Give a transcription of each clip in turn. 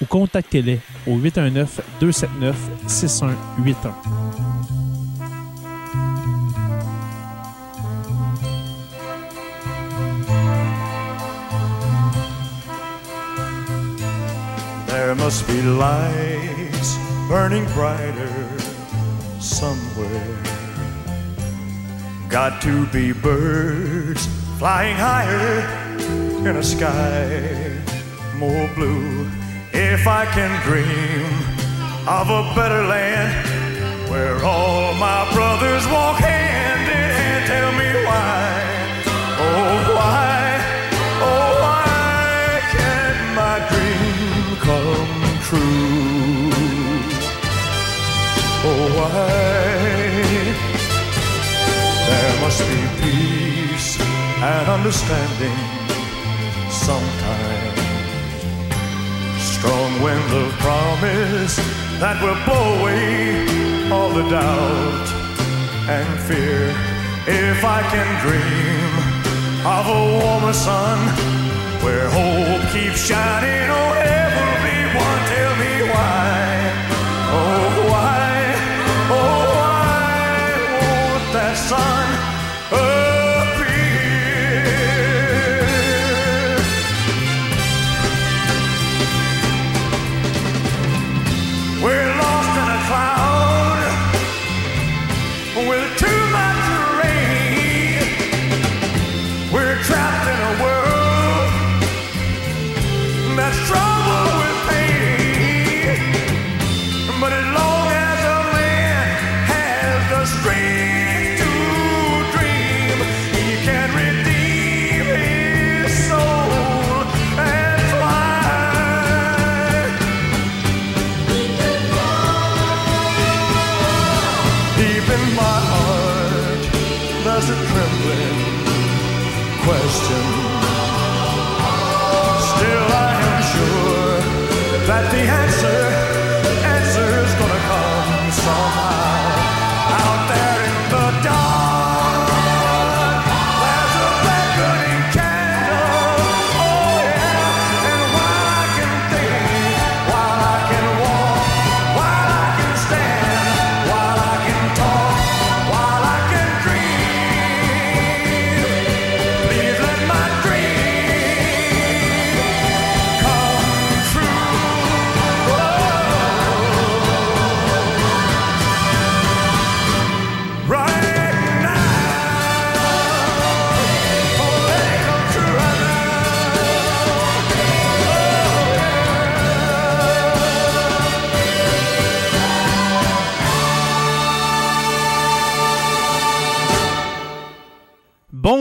ou contactez-les au 819 279 6181. There must be lights burning brighter somewhere. Got to be birds flying higher in a sky more blue. If I can dream of a better land where all my brothers walk hand in hand, tell me why, oh why, oh why can't my dream come true? Oh why? There must be peace and understanding sometime. Strong wind of promise that will blow away all the doubt and fear. If I can dream of a warmer sun where hope keeps shining, oh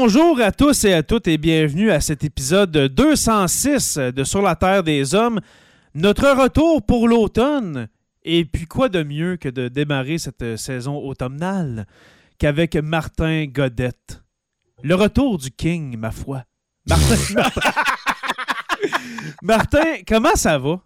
Bonjour à tous et à toutes et bienvenue à cet épisode 206 de Sur la Terre des Hommes. Notre retour pour l'automne. Et puis quoi de mieux que de démarrer cette saison automnale qu'avec Martin Godette? Le retour du King, ma foi. Martin, Martin, Martin, comment ça va?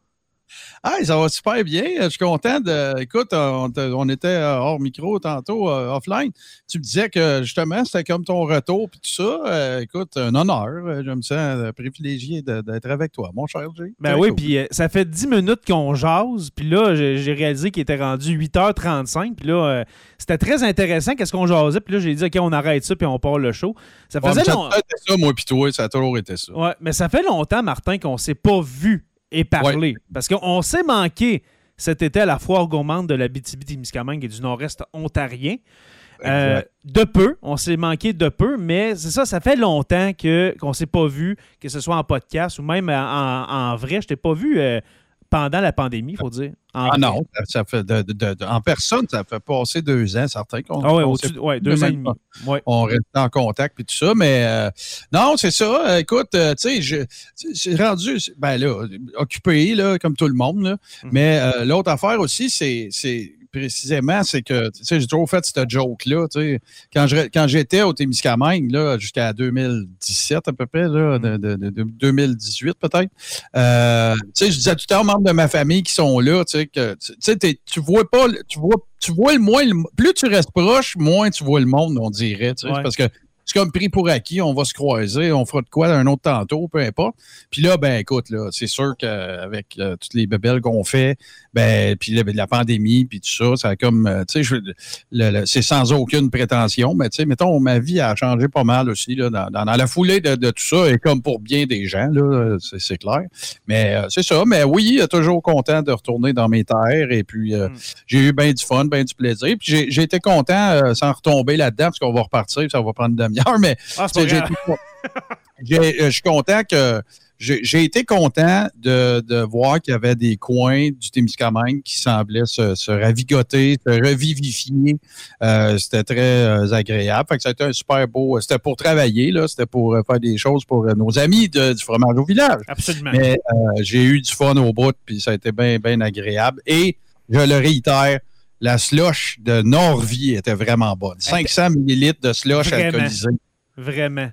Ah, ça va super bien. Je suis content de. Écoute, on, était euh, hors micro tantôt, euh, offline. Tu me disais que justement, c'était comme ton retour puis tout ça. Euh, écoute, un honneur. Je me sens privilégié d'être avec toi, mon cher Jay. Ben oui, puis ça fait 10 minutes qu'on jase. Puis là, j'ai réalisé qu'il était rendu 8h35. Puis là, c'était très intéressant qu'est-ce qu'on jasait. Puis là, j'ai dit, OK, on arrête ça, puis on part le show. Ça faisait longtemps. Ça, moi, puis toi, ça a toujours été ça. Ouais, mais ça fait longtemps, Martin, qu'on ne s'est pas vu et parler. Parce qu'on s'est manqué cet été à la foire gourmande de la BTB-Témiscamingue et du nord-est ontarien. Euh, de peu, on s'est manqué de peu, mais c'est ça, ça fait longtemps que, qu'on ne s'est pas vu, que ce soit en podcast ou même en, vrai. Je t'ai pas vu euh, pendant la pandémie, il faut dire. ah non, ça fait en personne, ça fait passer deux ans, certains. ah oui, deux ans et demi. On reste en contact et tout ça, mais euh, non, c'est ça. Écoute, euh, tu sais, j'ai rendu, ben là, occupé, là, comme tout le monde, là, hum. mais euh, l'autre affaire aussi, c'est précisément, c'est que j'ai toujours fait cette joke-là. Quand, quand j'étais au Témiscamingue, jusqu'à 2017 à peu près, là, mm. de, 2018 peut-être, euh, je disais tout le temps aux membres de ma famille qui sont là, que tu vois pas, tu vois, tu vois le moins, plus tu restes proche, moins tu vois le monde, on dirait. Parce que c'est comme pris pour acquis, on va se croiser, on fera de quoi un autre tantôt, peu importe. Puis là, ben écoute, là, c'est sûr qu'avec euh, toutes les bébelles qu'on fait, ben, puis la, pandémie, puis tout ça, ça a comme, euh, tu sais, c'est sans aucune prétention, mais tu sais, mettons, ma vie a changé pas mal aussi, là, dans, la foulée de, tout ça, et comme pour bien des gens, là, c'est clair. Mais euh, c'est ça, mais oui, toujours content de retourner dans mes terres, et puis mm. j'ai eu bien du fun, bien du plaisir, puis j'ai été content sans retomber là-dedans, parce qu'on va repartir, ça va prendre demi mais ah, je suis content que j'ai été content de, voir qu'il y avait des coins du Témiscamingue qui semblaient se, ravigoter, se revivifier. Euh, c'était très euh, agréable. Fait que ça a été un super beau. C'était pour travailler, là. C'était pour euh, faire des choses pour nos amis du fromage au village. Absolument. Mais j'ai eu du fun au bout, puis ça a été bien, bien agréable. Et je le réitère, la slush de Norvie était vraiment bonne. 500 millilitres de slush alcoolisé. Vraiment.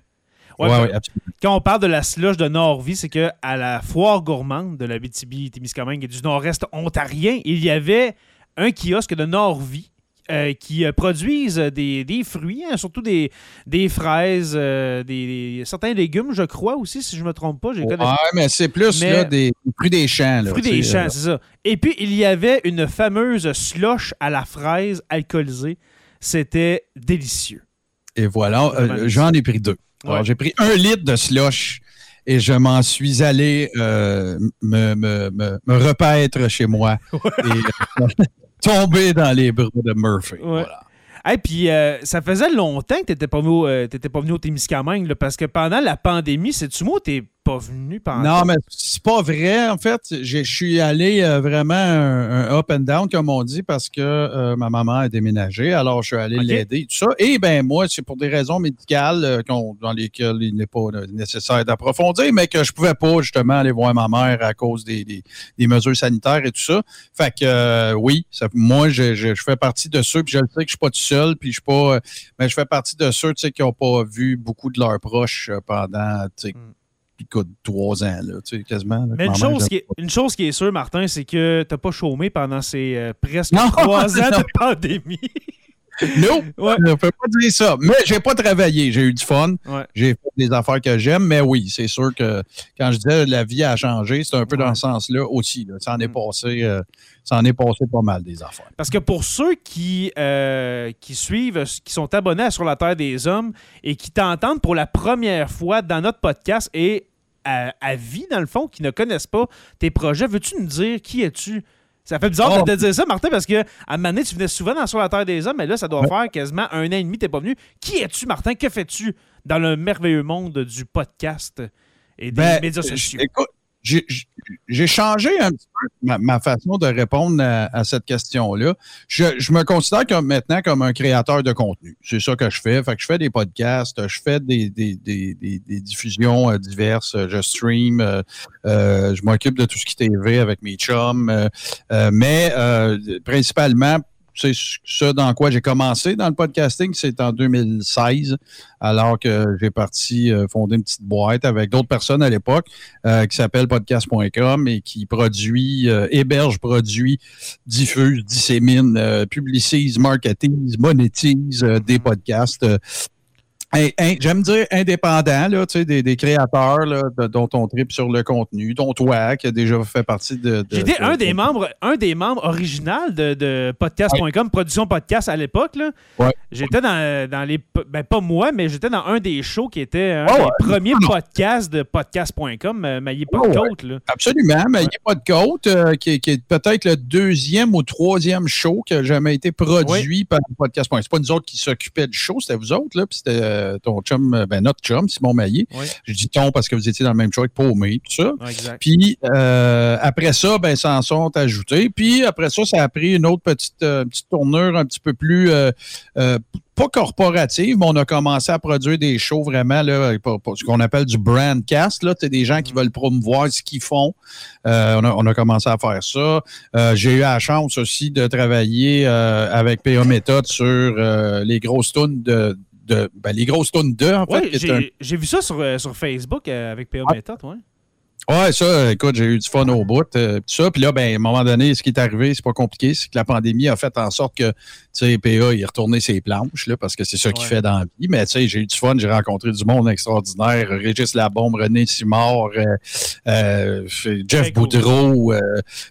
quand on parle de la slush de Norvie, c'est qu'à la foire gourmande de la BTB, Témiscamingue et du nord-est ontarien, il y avait un kiosque de Norvie euh, qui euh, produisent des, fruits, hein, surtout des, des fraises, euh, des, certains légumes, je crois aussi, si je ne me trompe pas. Oui, mais c'est plus des fruits des champs. fruits des champs, c'est ça. Et puis, il y avait une fameuse slush à la fraise alcoolisée. C'était délicieux. Et voilà, j'en ai pris deux. Alors, j'ai pris un litre de slush et je m'en suis allé me, me, me, repaître chez moi. tombé dans les bras de Murphy. Voilà. Et puis, euh, ça faisait longtemps que tu n'étais pas venu, euh, pas venu au Témiscamingue, parce que pendant la pandémie, c'est-tu moi t'es pas venu pendant. Non, mais c'est pas vrai. En fait, je suis allé euh, vraiment un, up and down, comme on dit, parce que euh, ma maman a déménagé. Alors, je suis allé l'aider, tout ça. Et ben moi, c'est pour des raisons médicales euh, dans lesquelles il n'est pas nécessaire d'approfondir, mais que je pouvais pas justement aller voir ma mère à cause des, mesures sanitaires et tout ça. Fait que oui, moi, je, fais partie de ceux, puis je le sais que je suis pas tout seul, puis je suis pas. mais je fais partie de ceux qui n'ont pas vu beaucoup de leurs proches pendant. Hmm coûte trois ans, là, tu sais, quasiment. Mais une chose, qui est, une chose, qui est, sûre, Martin, c'est que tu n'as pas chômé pendant ces euh, presque trois ans de pandémie. Non, ouais. ne peut pas dire ça. Mais j'ai pas travaillé. J'ai eu du fun. J'ai fait des affaires que j'aime. Mais oui, c'est sûr que quand je disais la vie a changé, c'est un peu dans ce sens-là aussi. Ça en est mm. passé. Euh, ça en est passé pas mal des affaires. Parce que pour ceux qui, euh, qui suivent, qui sont abonnés Sur la Terre des Hommes et qui t'entendent pour la première fois dans notre podcast et à, vie, dans le fond, qui ne connaissent pas tes projets, veux-tu nous dire qui es-tu? Ça fait bizarre de oh. te dire ça, Martin, parce que à un moment donné, tu venais souvent dans Sur la Terre des Hommes, mais là, ça doit faire quasiment un an et demi que tu n'es pas venu. Qui es-tu, Martin? Que fais-tu dans le merveilleux monde du podcast et des ben, médias sociaux? Écoute, j'ai changé un petit peu ma, façon de répondre à, cette question-là. Je, me considère maintenant comme un créateur de contenu. C'est ça que je fais. Fait que je fais des podcasts, je fais des, diffusions euh, diverses, je stream, euh, euh, je m'occupe de tout ce qui est TV avec mes chums. mais principalement, c'est ce dans quoi j'ai commencé dans le podcasting, c'est en 2016, alors que j'ai parti euh, fonder une petite boîte avec d'autres personnes à l'époque euh, qui s'appelle podcast.com et qui produit, euh, héberge, produit, diffuse, dissémine, publicise, marketise, monétise des podcasts J'aime dire indépendant, là, des, des créateurs là, dont on tripe sur le contenu, dont toi, qui a déjà fait partie de. J'étais un, des membres, un des membres original de, de podcast.com, production podcast à l'époque. J'étais dans, dans, les. Ben, pas moi, mais j'étais dans un des shows qui était un des premiers podcasts de podcast.com, euh, Maillé pas de côte. Absolument, Maillé pas de côte, euh, qui, est peut-être le deuxième ou troisième show qui a jamais été produit par podcast.com. C'est pas nous autres qui s'occupaient du show, c'était vous autres, là, puis c'était euh, ton chum, euh, ben notre chum, Simon Maillé. Je dis ton parce que vous étiez dans le même show avec Paumé, tout ça. Puis euh, après ça, ben, s'en sont ajoutés. Puis après ça, ça a pris une autre petite, petite tournure un petit peu plus pas corporative, mais on a commencé à produire des shows vraiment, là, ce qu'on appelle du brandcast. Là, des gens qui mm. veulent promouvoir ce qu'ils font. on, a, commencé à faire ça. J'ai eu la chance aussi de travailler avec PA Méthode sur les grosses tunes de, ben, les grosses tonnes 2, en fait. J'ai vu ça sur, euh, sur Facebook euh, avec PA Method, ouais. Ouais, ça, écoute, j'ai eu du fun au bout, euh, tout ça. Puis là, ben, à un moment donné, ce qui est arrivé, c'est pas compliqué, c'est que la pandémie a fait en sorte que, tu sais, PA, il retourné ses planches, là, parce que c'est ça qu'il fait dans la vie. Mais, tu sais, j'ai eu du fun, j'ai rencontré du monde extraordinaire. Régis Labombe, René Simard, Jeff Boudreau. tu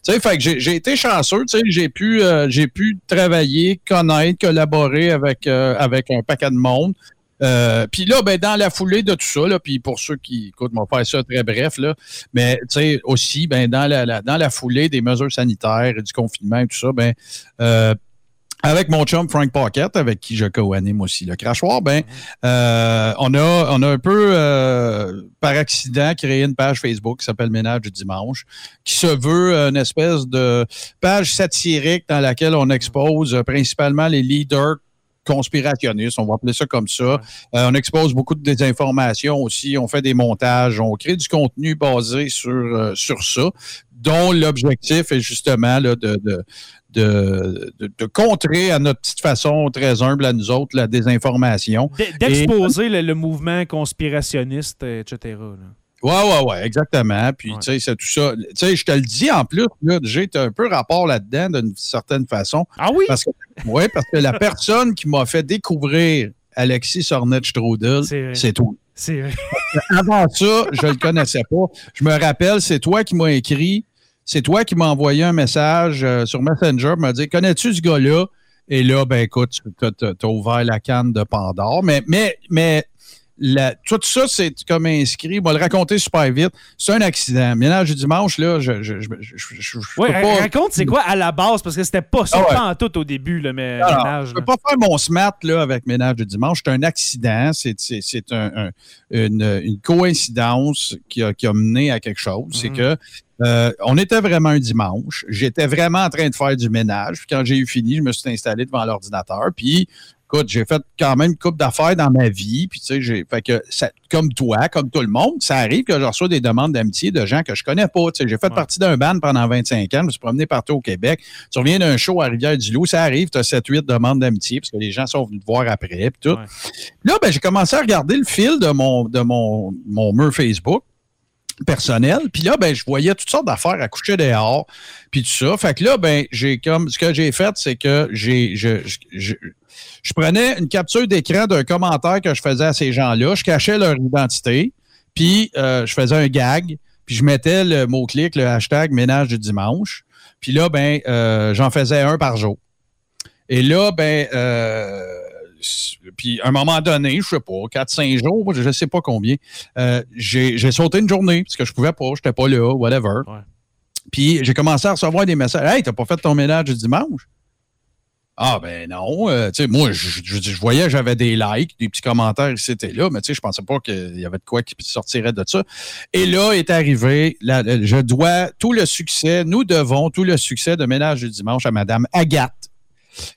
sais, fait que j'ai été chanceux, tu sais, j'ai pu, j'ai pu travailler, connaître, collaborer avec, avec un paquet de monde. Euh, puis là, ben, dans la foulée de tout ça, là, puis pour ceux qui écoutent, on va faire ça très bref, là, mais tu sais, aussi, ben, dans la, dans la foulée des mesures sanitaires et du confinement et tout ça, ben, euh, avec mon chum Frank Pocket, avec qui je co-anime aussi le crachoir, ben, euh, on, a, on a un peu, par accident, créé une page Facebook qui s'appelle Ménage du dimanche, qui se veut une espèce de page satirique dans laquelle on expose principalement les leaders conspirationniste, on va appeler ça comme ça. Euh, on expose beaucoup de désinformations aussi, on fait des montages, on crée du contenu basé sur, euh, sur ça, dont l'objectif est justement là, de, de de, de, contrer à notre petite façon très humble à nous autres la désinformation. D'exposer le, mouvement conspirationniste, etc. Ouais, ouais, ouais, exactement. Puis, tu sais, c'est tout ça. Tu sais, je te le dis en plus, j'ai un peu rapport là-dedans d'une certaine façon. Ah oui? Parce que, ouais, parce que la personne qui m'a fait découvrir Alexis Sornet-Strudel, c'est toi. C'est vrai. Avant ça, je ne le connaissais pas. Je me rappelle, c'est toi qui m'as écrit, c'est toi qui m'as envoyé un message euh, sur Messenger, m'a dit Connais-tu ce gars-là? Et là, ben écoute, tu as, ouvert la canne de Pandore. Mais, mais, mais tout ça, c'est comme inscrit. On va le raconter super vite. C'est un accident. Ménage du dimanche, là, je, je, je, je ouais, pas... raconte, c'est quoi à la base, parce que c'était pas ça ah en tout au début, le ménage. Je peux pas faire mon smart là, avec ménage du dimanche. C'est un accident. C'est un, une, une, coïncidence qui a, qui a mené à quelque chose. C'est mhm. que euh, on était vraiment un dimanche. J'étais vraiment en train de faire du ménage. Puis quand j'ai eu fini, je me suis installé devant l'ordinateur. Puis écoute, j'ai fait quand même une couple d'affaires dans ma vie. Puis, tu sais, j'ai fait que, comme toi, comme tout le monde, ça arrive que je reçois des demandes d'amitié de gens que je connais pas. Tu sais, j'ai fait partie d'un band pendant 25 ans. Je me suis promené partout au Québec. Tu reviens d'un show à Rivière-du-Loup, ça arrive, tu as 7-8 demandes d'amitié parce que les gens sont venus te voir après. Puis tout. Là, ben, j'ai commencé à regarder le fil de mon, de mon, mon mur Facebook personnel. Puis là, ben, je voyais toutes sortes d'affaires à coucher dehors, puis tout ça. Fait que là, ben, j'ai comme, ce que j'ai fait, c'est que j'ai, je, je prenais une capture d'écran d'un commentaire que je faisais à ces gens-là, je cachais leur identité, puis euh, je faisais un gag, puis je mettais le mot-clic, le hashtag ménage du dimanche. Puis là, ben, euh, j'en faisais un par jour. Et là, ben, euh, puis à un moment donné, je sais pas, 4-5 jours, je ne sais pas combien, j'ai sauté une journée parce que je pouvais pas, je n'étais pas là, whatever. Puis j'ai commencé à recevoir des messages. Hey, t'as pas fait ton ménage du dimanche? Ah ben non, euh, tu sais, moi, je, je, voyais, j'avais des likes, des petits commentaires c'était là, mais tu sais, je pensais pas qu'il y avait de quoi qui sortirait de ça. Et là est arrivé, je dois tout le succès, nous devons tout le succès de Ménage du dimanche à Madame Agathe,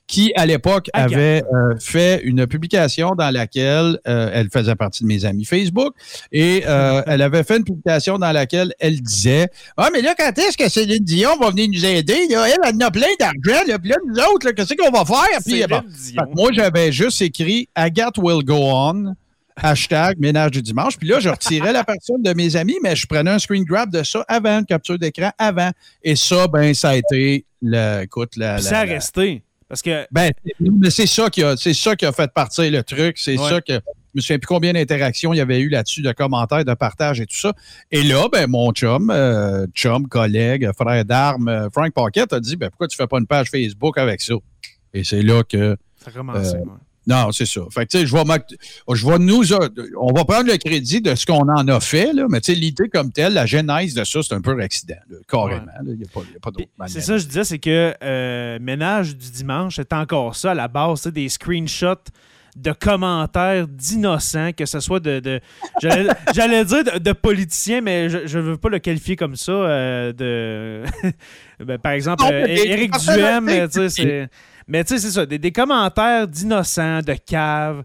qui, à l'époque, Agathe. avait euh, fait une publication dans laquelle euh, elle faisait partie de mes amis Facebook et euh, elle avait fait une publication dans laquelle elle disait Ah, mais là, quand est-ce que Céline Dion va venir nous aider? Là? Elle, elle en a plein d'argent, puis là, nous autres, qu'est-ce qu'on va faire? Puis, bon, fait que moi, j'avais juste écrit Agathe will go on. Hashtag ménage du dimanche. Puis là, je retirais la personne de mes amis, mais je prenais un screen grab de ça avant, une capture d'écran avant. Et ça, ben, ça a été le, écoute, la, ça a la- resté. Parce que ben, mais c'est ça qui a, c'est ça qui a fait partir le truc. C'est Ouais. ça que, je me souviens plus combien d'interactions il y avait eu là-dessus, de commentaires, de partages et tout ça. Et là, ben, mon chum, euh, chum, collègue, frère d'armes, euh, Frank Pocket a dit, ben, pourquoi tu fais pas une page Facebook avec ça? Et c'est là que, ça a commencé. Euh, ouais. Non, c'est ça. Fait que, tu sais, je vais, m'act- je vais nous, a- on va prendre le crédit de ce qu'on en a fait, là, mais tu sais, l'idée comme telle, la genèse de ça, c'est un peu accident, là, carrément. Il n'y a pas, d'autre manière. C'est ça, je disais, c'est que euh, Ménage du dimanche, c'est encore ça à la base, c'est des screenshots de commentaires d'innocents, que ce soit de. de- J'allais dire de, de politiciens, mais je ne veux pas le qualifier comme ça. euh, de, ben, par exemple, euh, Éric des Duhem, tu sais, c'est. Mais tu sais, c'est ça, des, des commentaires d'innocents, de caves,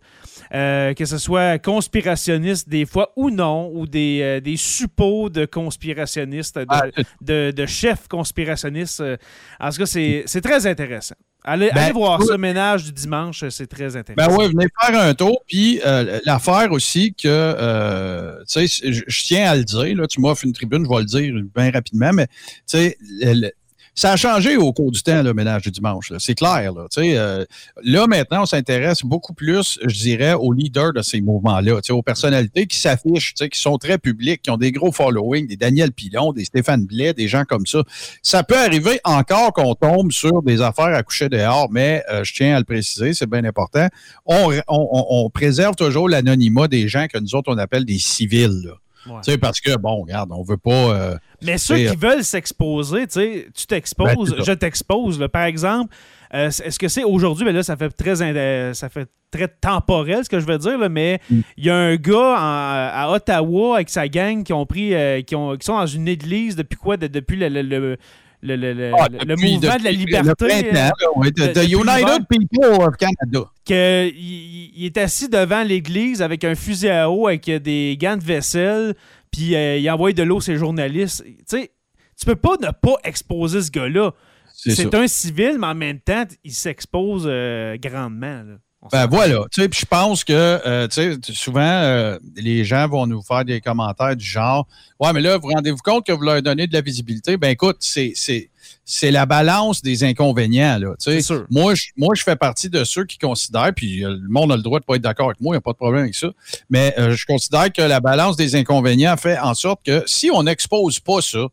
euh, que ce soit conspirationnistes des fois ou non, ou des, euh, des suppôts de conspirationnistes, de, Ah, de, de chefs conspirationnistes. euh, En tout cas, c'est très intéressant. Allez, Ben, allez voir oui. ça, ménage du dimanche, c'est très intéressant. Ben oui, venez faire un tour. Puis euh, l'affaire aussi que, euh, tu sais, je, tiens à le dire, là, tu m'offres une tribune, je vais le dire bien rapidement, mais tu sais, ça a changé au cours du temps, le ménage du dimanche. C'est clair. Là, euh, là, maintenant, on s'intéresse beaucoup plus, je dirais, aux leaders de ces mouvements-là, aux personnalités qui s'affichent, qui sont très publiques, qui ont des gros followings, des Daniel Pilon, des Stéphane Blais, des gens comme ça. Ça peut arriver encore qu'on tombe sur des affaires à coucher dehors, mais euh, je tiens à le préciser, c'est bien important on, on- on- on préserve toujours l'anonymat des gens que nous autres, on appelle des civils. là. Ouais. Tu sais, parce que, bon, regarde, on veut pas. euh, Mais ceux qui veulent s'exposer, tu sais, tu t'exposes, Ben, ça. je t'expose. Par exemple, euh, est-ce que c'est aujourd'hui, ben là, ça fait très in- ça fait très temporel ce que je veux dire, là, mais il Mm. y a un gars en- à Ottawa avec sa gang qui ont pris euh, qui, ont, qui sont dans une église depuis quoi? de- depuis le, le, le, le- le- le- ah, le mouvement de la liberté. printemps, euh, de-. United People of Canada. que il, il est assis devant l'église avec un fusil à eau, avec des gants de vaisselle, puis euh, il envoie de l'eau à ses journalistes. Tu sais, tu peux pas ne pas exposer ce gars-là. C'est un civil, mais en même temps, il s'expose euh, grandement. là. Ben voilà, tu sais, puis je pense que, euh, tu sais, souvent, euh, les gens vont nous faire des commentaires du genre, ouais, mais là, vous rendez-vous compte que vous leur donnez de la visibilité? Ben écoute, c'est, c'est, c'est la balance des inconvénients, là, tu sais. C'est sûr. Moi, je, moi, je fais partie de ceux qui considèrent, puis euh, le monde a le droit de pas être d'accord avec moi, il n'y a pas de problème avec ça, mais je considère que la balance des inconvénients fait en sorte que si on n'expose pas ça,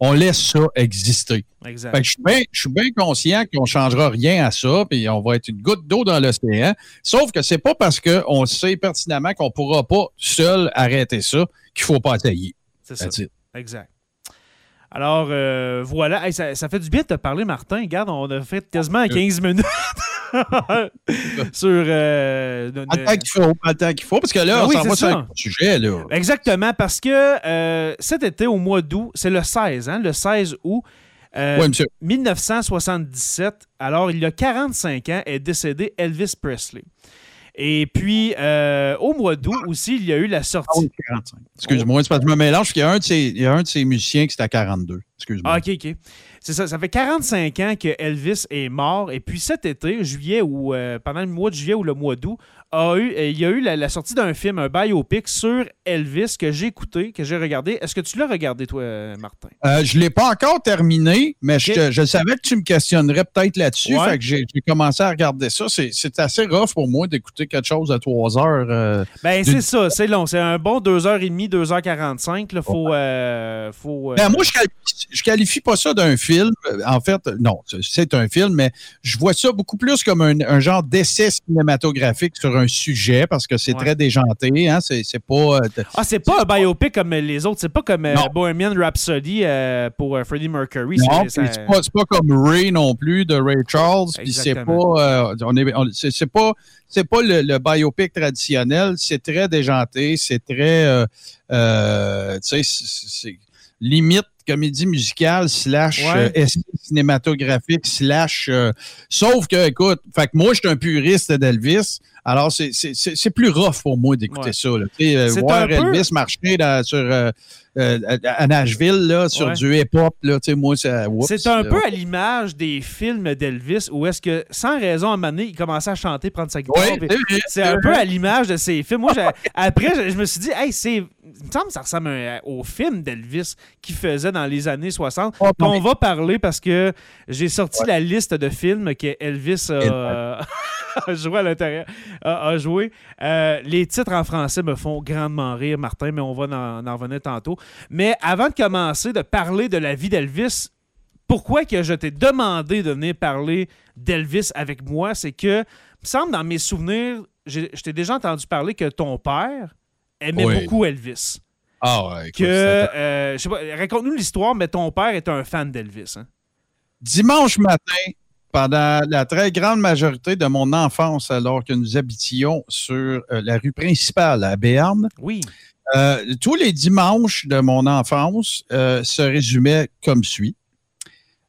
on laisse ça exister. Exact. Fait que je suis bien- je suis bien conscient qu'on ne changera rien à ça, puis on va être une goutte d'eau dans l'océan. Sauf que c'est pas parce qu'on sait pertinemment qu'on ne pourra pas seul arrêter ça qu'il ne faut pas attaquer. C'est ça. Exact. Alors, euh, voilà. Hey, ça, ça fait du bien de te parler, Martin. Regarde, on a fait quasiment 15 minutes sur. euh, de- Pas le temps qu'il faut, qu'il faut, parce que là, Ben on oui, s'en va sur un sujet, là. Exactement, parce que euh, cet été, au mois d'août, c'est le 16, hein, le 16 août euh, Oui, monsieur. 1977, alors il y a 45 ans, est décédé Elvis Presley. Et puis, euh, au mois d'août aussi, il y a eu la Ah sortie. 45. Excuse-moi, c'est parce que je me mélange, parce qu'il y a un de ces, il y a un de ces musiciens qui c'est à 42. Excuse-moi. Ah, ok, ok. C'est ça, ça fait 45 ans que Elvis est mort. Et puis cet été, juillet ou euh, pendant le mois de juillet ou le mois d'août, a eu, euh, il y a eu la, la sortie d'un film, un biopic sur Elvis que j'ai écouté, que j'ai regardé. Est-ce que tu l'as regardé, toi, euh, Martin? Euh, je ne l'ai pas encore terminé, mais je, savais que tu me questionnerais peut-être là-dessus. Ouais. Fait que j'ai commencé à regarder ça. C'est assez rough pour moi d'écouter quelque chose à 3 heures. euh, Ben, c'est ça, c'est long. C'est un bon 2h30, 2h45. Il faut. euh, faut Ben, moi, je qualifie, je qualifie pas ça d'un film. En fait, non, c'est un film, mais je vois ça beaucoup plus comme un, un genre d'essai cinématographique sur un sujet parce que c'est Ouais. très déjanté. Hein? C'est pas. euh, Ah, c'est pas un biopic comme les autres. C'est pas comme euh. Bohemian Rhapsody euh, pour euh, Freddie Mercury. non, C'est- ça- pas, pas comme Ray non plus de Ray Charles. Puis c'est pas. Euh, on est, c'est pas. C'est pas le, le biopic traditionnel, c'est très déjanté, c'est très, euh, euh, tu sais, limite comédie musicale slash Ouais. euh, cinématographique slash. euh, sauf que, écoute, fait que moi, je suis un puriste d'Elvis. Alors, c'est- plus rough pour moi d'écouter Ouais. ça. Là. Euh, voir un peu- Elvis marcher sur, euh, euh, à Nashville là, sur Ouais. du hip-hop, là, tu sais, moi, ça. C'est un là. peu à l'image des films d'Elvis où est-ce que, sans raison, à un moment donné, il commençait à chanter, prendre sa guitare. Ouais, c'est un peu à l'image de ces films. Moi, après, je, me suis dit, hey, c'est. Il me semble que ça ressemble un- au film d'Elvis qu'il faisait dans les années 60. Oh, non, qu'on va parler parce que j'ai sorti la liste de films que Elvis a, a joué à l'intérieur. A, a joué. Euh, les titres en français me font grandement rire, Martin, mais on va en, en revenir tantôt. Mais avant de commencer de parler de la vie d'Elvis, pourquoi que je t'ai demandé de venir parler d'Elvis avec moi, c'est que, il me semble, dans mes souvenirs, je t'ai déjà entendu parler que ton père aimait Oui. beaucoup Elvis. Ah, ouais, Que, euh, je sais pas, raconte-nous l'histoire, mais ton père est un fan d'Elvis. hein? Dimanche matin, pendant la très grande majorité de mon enfance, alors que nous habitions sur euh, la rue principale à Béarn, Oui. euh, tous les dimanches de mon enfance euh, se résumaient comme suit.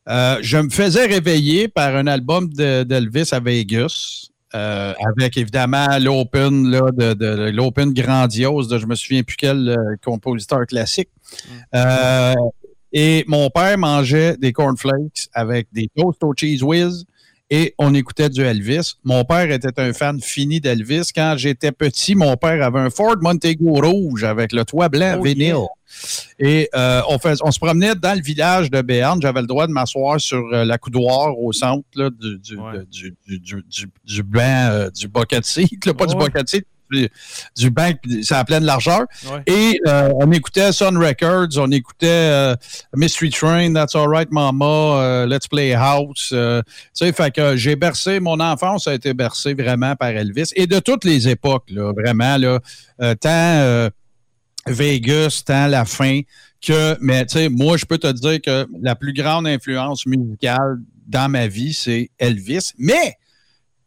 Euh, je me faisais réveiller par un album de- d'Elvis à Vegas, avec évidemment l'open de, de- l'open grandiose de je me souviens plus quel compositeur classique. Euh, et mon père mangeait des cornflakes avec des toasts au cheese whiz et on écoutait du Elvis. Mon père était un fan fini d'Elvis. Quand j'étais petit, mon père avait un Ford Montego rouge avec le toit blanc Oh, vinyle. yeah. Et euh, on, fais- on se promenait dans le village de Béarn. J'avais le droit de m'asseoir sur euh, la coudoir au centre là, du, du, Ouais. du, du, du, du- banc, euh, du bucket seat, là, pas du bucket seat, du, du banc, c'est à pleine largeur. Ouais. Et euh, on écoutait Sun Records, on écoutait euh, Mystery Train, That's Alright Mama, euh, Let's Play House. tu sais, fait que j'ai bercé, mon enfance a été bercée vraiment par Elvis. Et de toutes les époques, là, vraiment, là, tant Vegas, tant la fin que, mais tu sais, moi, je peux te dire que la plus grande influence musicale dans ma vie, c'est Elvis. Mais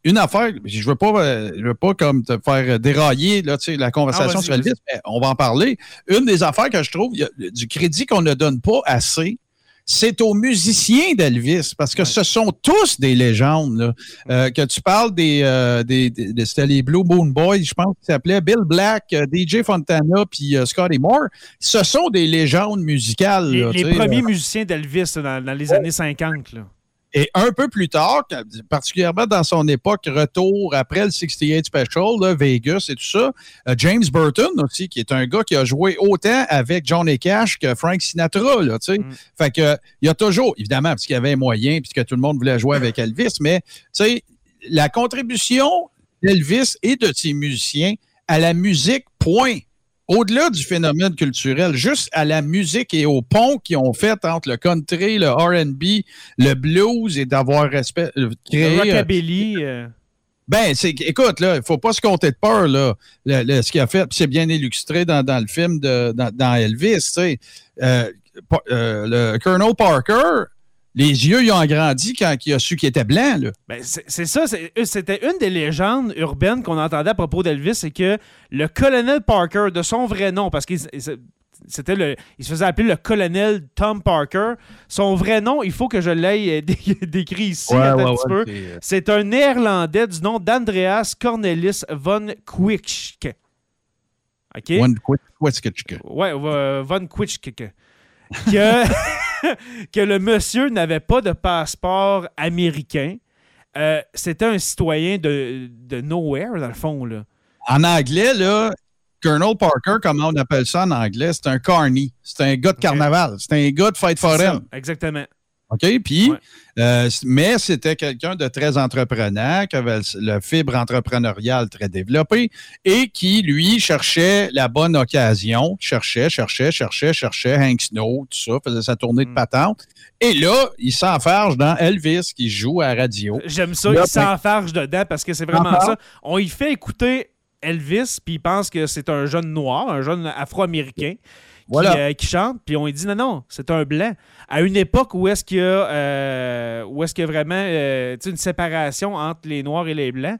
une affaire, je veux pas, euh, je veux pas comme te faire dérailler là, la conversation Ah, sur Elvis, mais on va en parler. Une des affaires que je trouve, il y a du crédit qu'on ne donne pas assez, c'est aux musiciens d'Elvis, parce que Ouais. ce sont tous des légendes. là. Euh, que tu parles des, euh, des, des- des- c'était les Blue Moon Boys, je pense qu'ils s'appelaient Bill Black, DJ Fontana, puis euh, Scotty Moore. Ce sont des légendes musicales. Les, là, premiers musiciens d'Elvis dans les années 50. Là. Et un peu plus tard, particulièrement dans son époque retour après le 68 Special, là, Vegas et tout ça, euh, James Burton aussi, qui est un gars qui a joué autant avec Johnny Cash que Frank Sinatra. Là, tu sais. Mm. Fait que il y a toujours, évidemment, parce qu'il y avait un moyen, puisque tout le monde voulait jouer avec Elvis, mais tu sais, la contribution d'Elvis et de ses musiciens à la musique, point. Au-delà du phénomène culturel, juste à la musique et au pont qu'ils ont fait entre le country, le RB, le blues et d'avoir respect, euh, Le créé. euh, rockabilly. euh, ben, c'est, écoute, là, il faut pas se compter de peur, là, le- le- ce qu'il a fait, c'est bien illustré dans, dans le film de, dans, dans Elvis, tu sais. Euh, pa- euh, le Colonel Parker, les yeux, ils ont grandi quand il a su qu'il était blanc, là. Ben, c'est c'est ça, c'est- euh, c'était une des légendes urbaines qu'on entendait à propos d'Elvis, c'est que le colonel Parker, de son vrai nom, parce qu'il c'était le, il se faisait appeler le colonel Tom Parker, son vrai nom, il faut que je l'aie euh, dé- décrit ici un petit peu. C'est un néerlandais du nom d'Andreas Cornelis von Quick. OK? One quick, quick, quick, quick. Ouais, euh, Von Quitsch. Que, que, le monsieur n'avait pas de passeport américain. Euh, C'était un citoyen de, de nowhere, dans le fond. Là. En anglais, là, Colonel Parker, comment on appelle ça en anglais, c'est un carny. C'est un gars de carnaval. C'est un gars de fête C'est ça, foraine. Exactement. OK? Puis, Ouais. euh, mais c'était quelqu'un de très entreprenant, qui avait le, fibre entrepreneuriale très développé et qui, lui, cherchait la bonne occasion, cherchait, cherchait, cherchait, cherchait Hank Snow, tout ça, faisait sa tournée de Mm. patente. Et là, il s'enfarge dans Elvis, qui joue à la radio. J'aime ça, Là, il s'enfarge dedans parce que c'est vraiment Enfarge. ça. On y fait écouter Elvis, puis il pense que c'est un jeune noir, un jeune afro-américain. Qui, euh, qui chante, puis on lui dit non, non, c'est un blanc. À une époque où est-ce qu'il y a, euh, où est-ce qu'il y a vraiment euh, une séparation entre les noirs et les blancs,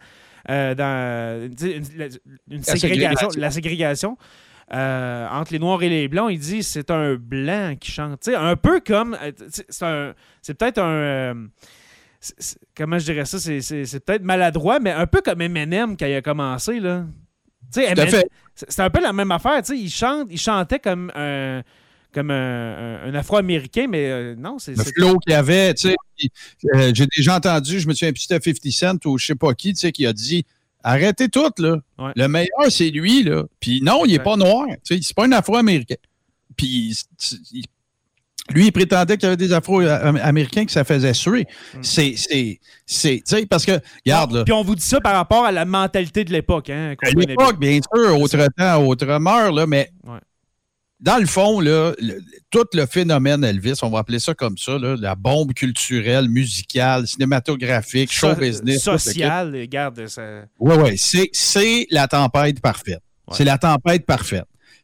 dans une, la- une La ségrégation, la ségrégation. entre les noirs et les blancs, il dit c'est un blanc qui chante. Un peu comme. c'est un- c'est peut-être un. comment je dirais ça c'est peut-être maladroit, mais un peu comme Eminem quand il a commencé. là. Tu sais, C'est un peu la même affaire. tu sais, Il, chante, il chantait comme un, comme un, Afro-Américain, mais euh, non, c'est. Le c'est- flow qu'il y avait, tu sais, euh, j'ai déjà entendu, je me souviens plus c'était 50 Cent ou je sais pas qui, tu sais, qui a dit arrêtez tout, là. Ouais. Le meilleur, c'est lui, là. Puis non, il est Ouais. pas noir, tu sais, c'est pas un Afro-Américain. Puis il- lui, il prétendait qu'il y avait des Afro-Américains que ça faisait suer. Mm. C'est, c'est, c'est, tu sais, parce que, regarde, là. Puis on vous dit ça par rapport à la mentalité de l'époque. Hein, À l'époque, bien sûr, autre temps, autre mœurs, là, mais Ouais. dans le fond, là, le- tout le phénomène Elvis, on va appeler ça comme ça, là, la bombe culturelle, musicale, cinématographique, So- show business. tout le kit. Social, regarde, ça. Oui, oui, c'est, c'est la tempête parfaite. Ouais. C'est la tempête parfaite.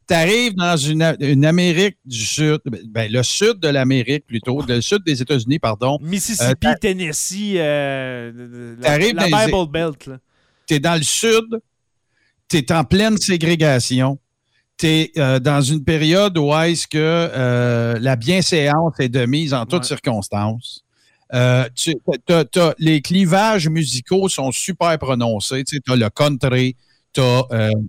Tu arrives dans une, Amérique du Sud, ben, le sud de l'Amérique plutôt, le sud des États-Unis, pardon. Mississippi, Euh, Tennessee, euh, la, la Bible Belt. tu es dans le sud, tu es en pleine ségrégation, tu es dans une période où est-ce que euh, la bienséance est de mise en toutes Ouais. circonstances. Euh, tu- les clivages musicaux sont super prononcés. Tu as le country, tu as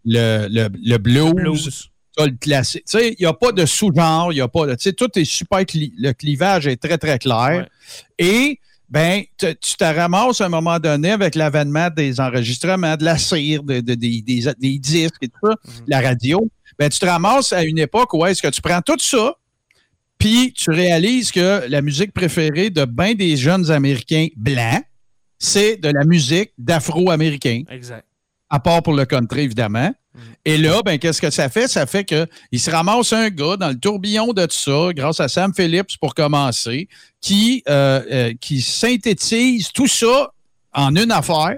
le, le, le blues, Blues. Tu sais, il n'y a pas de sous-genre, il y a pas de. Tu sais, tout est super. le clivage est très, très clair. Et, ben, te- tu te ramasses à un moment donné avec l'avènement des enregistrements, de la cire, de- de- des, des- des disques et tout ça, Mhm. la radio. Ben, tu te ramasses à une époque où est-ce que tu prends tout ça, puis tu réalises que la musique préférée de bien des jeunes Américains blancs, c'est de la musique d'Afro-Américains Exact. à part pour le country, évidemment. Mhm. Et là, ben, qu'est-ce que ça fait? Ça fait qu'il se ramasse un gars dans le tourbillon de tout ça, grâce à Sam Phillips pour commencer, qui, euh, euh, qui synthétise tout ça en une affaire.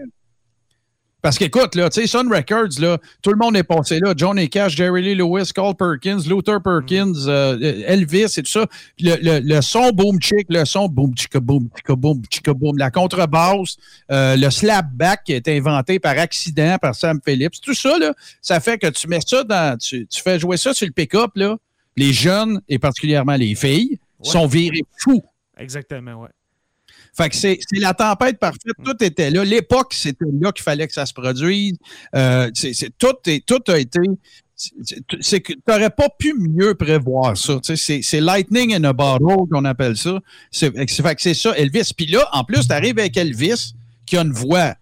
Parce qu'écoute, là, tu sais, Sun Records, là, tout le monde est passé là. Johnny Cash, Jerry Lee Lewis, Carl Perkins, Luther Perkins, euh, Elvis et tout ça. Le, le- le son boom chick, le son boom chicka boom chicka boom chicka boom, la contrebasse, euh, le slapback qui a été inventé par accident par Sam Phillips, tout ça, là, ça fait que tu mets ça dans. Tu, tu fais jouer ça sur le pick-up, là. Les jeunes, et particulièrement les filles, Ouais. sont virés fous. Exactement, ouais. Fait que c'est c'est la tempête parfaite. Tout était là. L'époque, c'était là qu'il fallait que ça se produise. Euh, c'est- c'est- tout, est- tout a été. c'est- C'est que tu n'aurais pas pu mieux prévoir ça. C'est c'est lightning in a bottle qu'on appelle ça. C'est c'est- fait que c'est ça, Elvis. Puis là, en plus, tu arrives avec Elvis qui a une voix.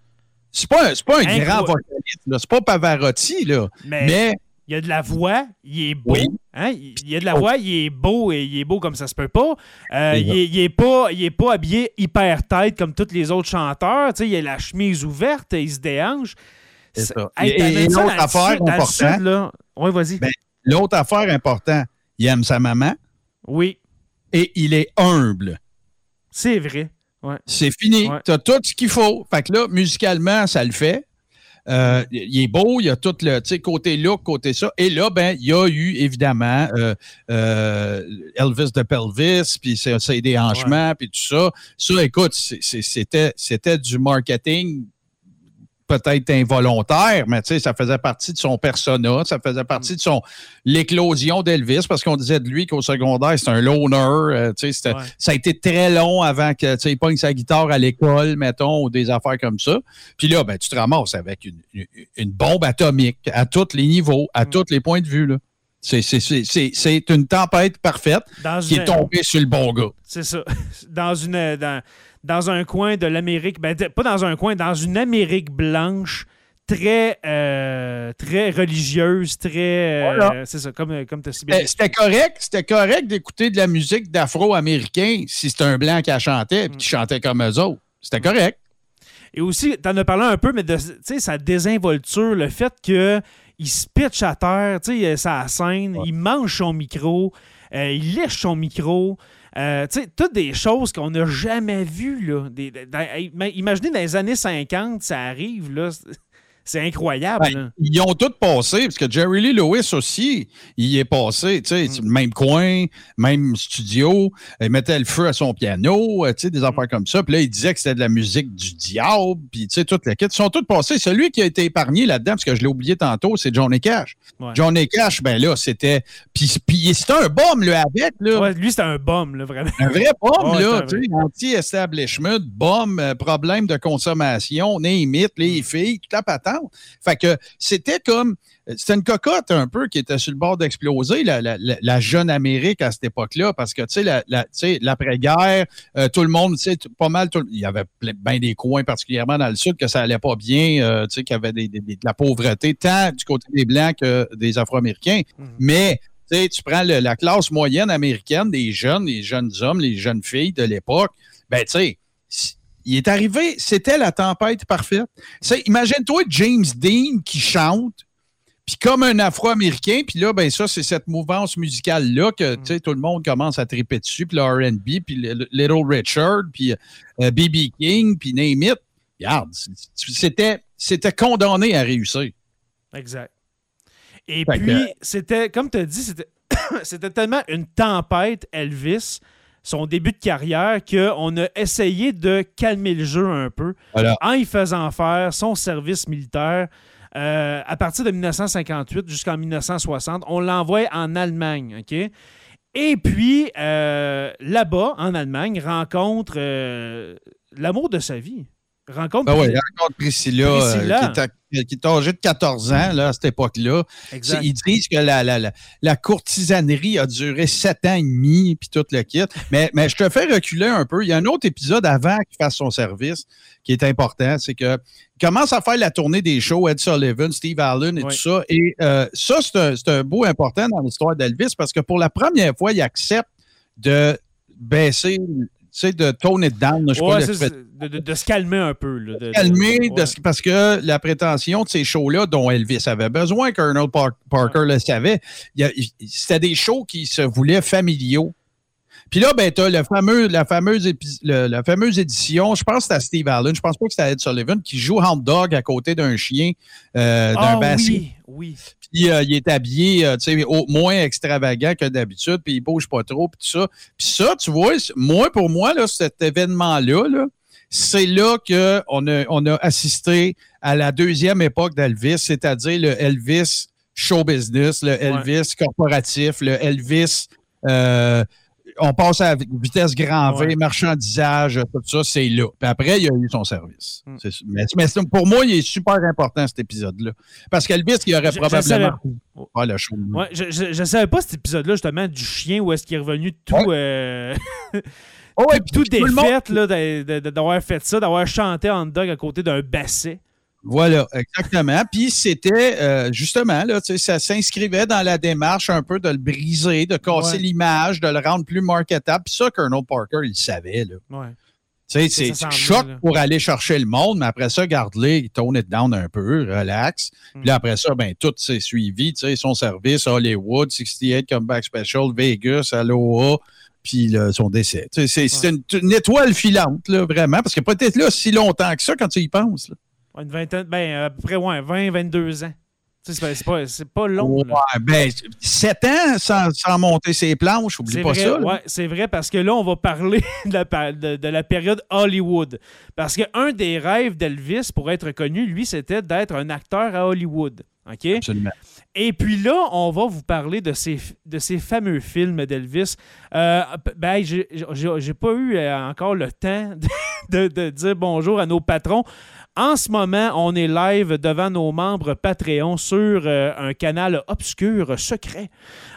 C'est pas, pas un grand vocaliste. C'est pas Pavarotti, là. Mais, Mais il a de la voix, il est beau. Oui. Hein? Il a de la voix, il est beau et il est beau comme ça se peut pas. Euh, il, est, il est pas. il est pas habillé hyper tête comme tous les autres chanteurs. Il a la chemise ouverte, il se déhanche. C'est ça. Hey, Et- l'autre affaire importante-. Oui, vas-y. Ben, l'autre affaire importante, il aime sa maman oui, et il est humble. c'est vrai. Ouais. C'est fini. Ouais. Tu as tout ce qu'il faut. Fait que là, musicalement, ça le fait. Euh, il est beau, il y a tout le côté look, côté ça. Et là, ben, il y a eu évidemment euh, euh, Elvis de Pelvis, puis c'est des hanchements, puis tout ça. Ça, écoute, c'était du marketing peut-être involontaire, mais tu sais, ça faisait partie de son persona, ça faisait partie de son l'éclosion d'Elvis, parce qu'on disait de lui qu'au secondaire, c'est un loner. euh, tu sais, Ouais. ça a été très long avant que tu sais, il pogne sa guitare à l'école, mettons, ou des affaires comme ça. Puis là, ben, tu te ramasses avec une, une- une bombe atomique à tous les niveaux, à Mm. tous les points de vue. là. C'est- une tempête parfaite Dans qui une- est tombée sur le bon gars. C'est ça. Dans une dans, dans un coin de l'Amérique, ben, pas dans un coin, dans une Amérique blanche très euh, très religieuse, très euh, c'est ça comme comme tu as si bien C'était dit. c'était correct, c'était correct d'écouter de la musique d'afro-américains si c'était un blanc qui la chantait et qui Mm. chantait comme eux autres. C'était correct. Et aussi, tu en as parlé un peu, mais de sa désinvolture, le fait que il se pitch à terre, tu sais, sa scène, il mange son micro, euh, il lèche son micro. euh, tu sais, toutes des choses qu'on n'a jamais vues. Là. Des- des- imaginez dans les années 50, ça arrive. Là, C'est incroyable. Ben, ils ont tous passé, parce que Jerry Lee Lewis aussi, il est passé, Mm. même coin, même studio, il mettait le feu à son piano, euh, des Mm. affaires comme ça. Puis là, il disait que c'était de la musique du diable, puis tu sais, toute la kit. Ils sont tous passés. Celui qui a été épargné là-dedans, parce que je l'ai oublié tantôt, c'est Johnny Cash. Ouais. Johnny Cash, ben là, c'était. Puis, puis c'était un bum, là, avec, là. Ouais, lui, c'était un bum, là, vraiment. Un vrai bum, Ouais, là, anti-establishment, bum, euh, problème de consommation, name it, Mm. les filles, toute la Fait que c'était comme, c'était une cocotte un peu qui était sur le bord d'exploser, la, la- la- jeune Amérique à cette époque-là, parce que, tu sais, la- la- l'après-guerre, euh, tout le monde, tu sais, pas mal, tout- il y avait bien des coins, particulièrement dans le sud, que ça allait pas bien, euh, tu sais, qu'il y avait des- de la pauvreté, tant du côté des Blancs que des Afro-Américains. Mhm. Mais tu sais, tu prends le- la classe moyenne américaine des jeunes, les jeunes hommes, les jeunes filles de l'époque, ben tu sais, il est arrivé, c'était la tempête parfaite. Imagine-toi James Dean qui chante, puis comme un Afro-Américain, puis là, ben ça, c'est cette mouvance musicale-là que sais, tout le monde commence à triper dessus, puis le R&B, puis le- le Little Richard, puis euh, B.B. King, puis name it. Regarde, c'était, c'était condamné à réussir. Exact. Et Fait puis, que- c'était, comme tu as dit, c'était, c'était tellement une tempête, Elvis, son début de carrière, qu'on a essayé de calmer le jeu un peu Voilà. en y faisant faire son service militaire. euh, à partir de 1958 jusqu'en 1960, on l'envoie en Allemagne, OK? Et puis, euh, là-bas, en Allemagne, rencontre euh, l'amour de sa vie. Rencontre... Ouais, rencontre Priscilla, euh, Priscilla. qui, est à- qui est âgée de 14 ans là, à cette époque-là. Ils disent que la, la, la, la courtisanerie a duré sept ans et demi, puis tout le kit. Mais, mais je te fais reculer un peu. Il y a un autre épisode avant qu'il fasse son service qui est important. C'est que il commence à faire la tournée des shows, Ed Sullivan, Steve Allen et tout ça. Et euh, ça, c'est un, un bout important dans l'histoire d'Elvis parce que pour la première fois, il accepte de baisser, sais, de tone it down. Je sais Ouais, pas c'est- l'expression c'est- de, de- de se calmer un peu. là, de- de- calmer ouais. parce que la prétention de ces shows-là dont Elvis avait besoin, Colonel Par- Parker le savait, c'était des shows qui se voulaient familiaux. Puis là, ben, tu as le fameux, la, fameuse épi- le- la fameuse édition, je pense que c'était à Steve Allen, je pense pas que c'était à Ed Sullivan, qui joue Hound Dog à côté d'un chien, euh, d'un Ah basset. oui, oui. Puis euh, il est habillé, euh, tu sais, au- moins extravagant que d'habitude, puis il bouge pas trop, puis tout ça. Puis ça, tu vois, moi, pour moi, là, cet événement-là, là, c'est là qu'on a, on a assisté à la deuxième époque d'Elvis, c'est-à-dire le Elvis show business, le Elvis corporatif, le Elvis... euh, on passe à vitesse grand V, Ouais. marchandisage, tout ça, c'est là. Puis après, il a eu son service. Mm. Mais, pour moi, il est super important, cet épisode-là. Parce qu'Elvis, il aurait Je- probablement le show. Ouais, je, je savais pas cet épisode-là, justement, du chien, où est-ce qu'il est revenu tout, Ouais. euh, Oh, tout tout défaite d'avoir fait ça, d'avoir chanté en dog à côté d'un basset. Voilà, exactement. Puis c'était euh, justement, là, ça s'inscrivait dans la démarche un peu de le briser, de casser Ouais. l'image, de le rendre plus marketable. Puis ça, Colonel Parker, il le savait. Là. Ouais. Tu sais, c'est choc là? pour aller chercher le monde, mais après ça, garde-les, tone it down un peu, relax. Mm. Puis là, après ça, ben, tout s'est suivi, tu sais, son service, Hollywood, 68 Comeback Special, Vegas, Aloha, puis là, son décès. Tu sais, c'est une, une étoile filante, là, vraiment, parce qu'il n'a pas été là si longtemps que ça quand tu y penses. là. Une vingtaine, ben, à peu près, ouais, 20, 22 ans. C'est pas, pas, long. là. Ouais, ben, 7 ans sans, sans monter ses planches, oublie pas vrai, ça. ouais, c'est vrai parce que là, on va parler de la, pa- de, de la période Hollywood. Parce qu'un des rêves d'Elvis pour être connu, lui, c'était d'être un acteur à Hollywood. OK? Absolument. Et puis là, on va vous parler de ces, de ces fameux films d'Elvis. Euh, ben, j'ai pas eu euh, encore le temps de, de dire bonjour à nos patrons. En ce moment, on est live devant nos membres Patreon sur euh, un canal obscur secret.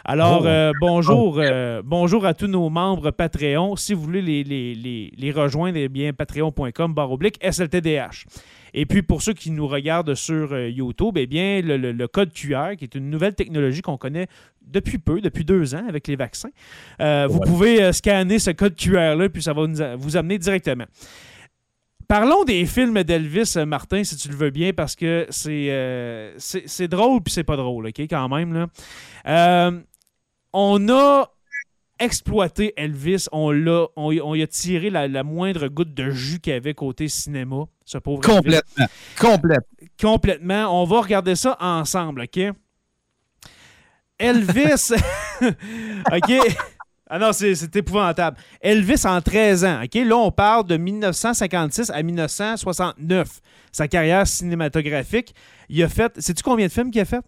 Alors, Oh. euh, bonjour, euh, bonjour à tous nos membres Patreon. Si vous voulez les, les, les, les rejoindre, eh bien, patreon.com barre oblique SLTDH. Et puis, pour ceux qui nous regardent sur YouTube, eh bien, le, le- le code QR, qui est une nouvelle technologie qu'on connaît depuis peu, depuis deux ans avec les vaccins, vous pouvez scanner ce code QR-là, puis ça va nous vous amener directement. Parlons des films d'Elvis, euh, Martin, si tu le veux bien, parce que c'est euh, c'est drôle puis c'est pas drôle, OK, quand même. Là. Euh, on a exploité Elvis. On l'a, on, y- on y a tiré la, la moindre goutte de jus qu'il y avait côté cinéma. Ce pauvre Elvis. Complètement. Complètement. Complètement. On va regarder ça ensemble, OK? Elvis. OK? Ah non, c'est épouvantable. Elvis en 13 ans, OK? Là, on parle de 1956 à 1969. Sa carrière cinématographique. Il a fait. Sais-tu combien de films qu'il a fait?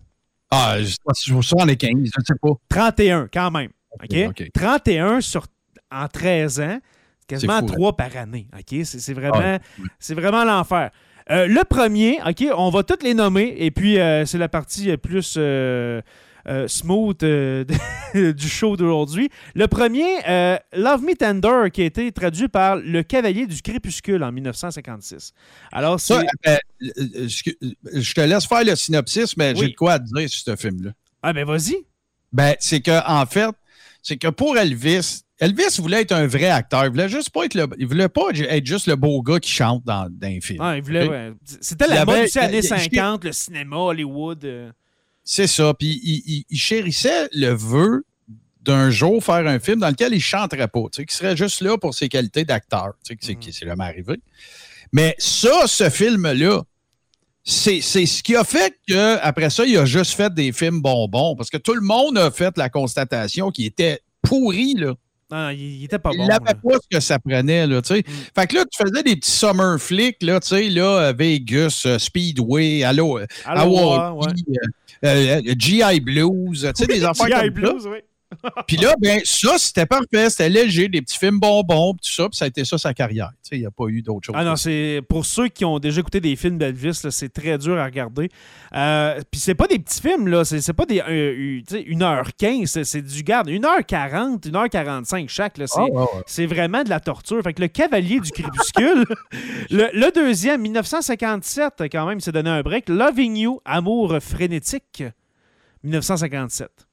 Ah, je sais pas si je vous sens les 15, je ne sais pas. 31, quand même. OK? OK? 31 sur, en 13 ans, quasiment fou, 3 par année. OK? C'est vraiment, Ah, c'est vraiment l'enfer. Euh, le premier, OK, on va tous les nommer, et puis euh, c'est la partie euh, plus euh, euh, smooth euh, du show d'aujourd'hui. Le premier, euh, Love Me Tender, qui a été traduit par Le Cavalier du Crépuscule en 1956. Alors. Ça, je te laisse faire le synopsis, mais Oui. j'ai de quoi à te dire sur ce film-là. Ah, ben vas-y. Ben, c'est que, en fait, c'est que pour Elvis, Elvis voulait être un vrai acteur. Il voulait juste pas être le, il voulait pas être juste le beau gars qui chante dans, dans un film. Ah, il voulait, ouais. C'était la mode aussi, années il y a- 50, le cinéma, Hollywood. euh. C'est ça. Puis il, il- il chérissait le vœu d'un jour faire un film dans lequel il chanterait pas, tu sais, qui serait juste là pour ses qualités d'acteur, tu sais, qui c'est- qui c'est jamais arrivé. Mais ça, ce film-là, c'est c'est ce qui a fait qu'après ça, il a juste fait des films bonbons. Parce que tout le monde a fait la constatation qu'il était pourri, là. Ah, il, il était pas il bon. n'avait là. pas ce que ça prenait, là, tu sais. Mm. Fait que là, tu faisais des petits summer flicks, là, tu sais, là, euh, Vegas, euh, Speedway, allô, euh, ouais. Hawaii, euh, euh, GI Blues, tu sais, des affaires GI comme ça. Blues, oui. Puis là, ben, ça, c'était parfait. C'était léger, des petits films bonbons, tout ça. Puis ça a été ça, sa carrière. Tu sais, il n'y a pas eu d'autre chose. Ah non, c'est pour ceux qui ont déjà écouté des films d'Elvis, c'est très dur à regarder. Euh, Puis c'est pas des petits films, là. C'est c'est pas des euh, euh, tu sais, 1h15, c'est- c'est du garde. 1h40, 1h45 chaque. C'est Ah, c'est vraiment de la torture. Fait que le Cavalier du Crépuscule, le, le deuxième, 1957, quand même, il s'est donné un break. Loving You, Amour frénétique, 1957.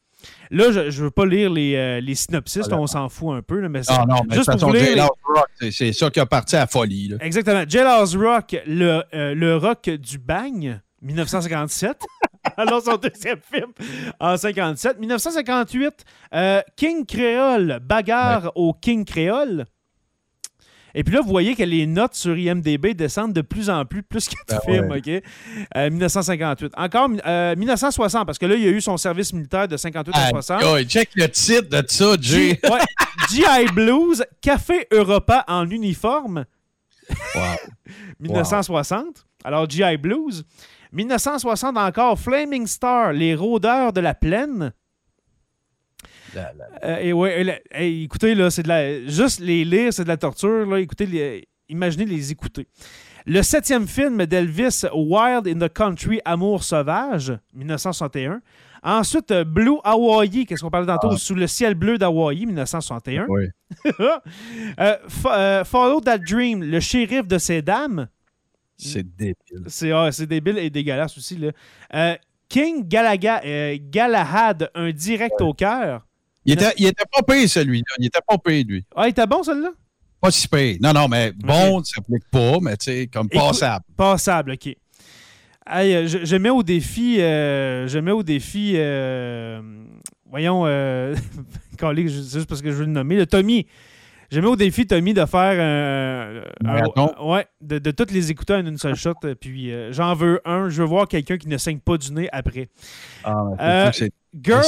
Là, je ne veux pas lire les, euh, les synopsis, on s'en fout un peu, là, mais Ah non, mais de toute façon, les- Rock, c'est- ça qui a parti à la folie. Là. Exactement. Jailhouse Rock, le, euh, le rock du bagne, 1957. Alors, son deuxième film en 57. 1958, euh, King Créole, bagarre au King Créole. Et puis là, vous voyez que les notes sur IMDB descendent de plus en plus, plus que Ben films, ouais. OK? Euh, 1958. Encore euh, 1960, parce que là, il y a eu son service militaire de 58 à 60. Ah, check le titre de ça. G- ouais, GI Blues, Café Europa en uniforme, Wow. 1960. Alors, GI Blues. 1960 encore, Flaming Star, Les Rôdeurs de la Plaine. La- la- Euh, et ouais, et la- hey, écoutez, là, c'est de la. Juste les lire, c'est de la torture. Là. Écoutez, les- imaginez les écouter. Le septième film d'Elvis, Wild in the Country, Amour sauvage, 1961. Ensuite, euh, Blue Hawaii, qu'est-ce qu'on parlait tantôt, Ah. Sous le ciel bleu d'Hawaï, 1961. Oui. Euh, Fo- euh, Follow That Dream, Le shérif de ces dames. C'est débile. C'est ah, c'est débile et dégueulasse aussi. Là. Euh, King Galaga, Galahad, un direct au cœur. Il était, il était pas payé, celui-là. Il était pas payé, lui. Ah, il était bon, celui-là? Pas si payé. Non, non, mais bon, ça s'applique pas, mais tu sais, comme Écoute- passable. Passable, OK. Hey, euh, je, je mets au défi, euh, je mets au défi, euh, voyons, euh, c'est juste parce que je veux le nommer, le Tommy. Je mets au défi, Tommy, de faire un, un- ouais, de, de toutes les écouter en une seule shot. euh, Puis euh, j'en veux un. Je veux voir quelqu'un qui ne saigne pas du nez après. Ah, Euh, c'est Girls.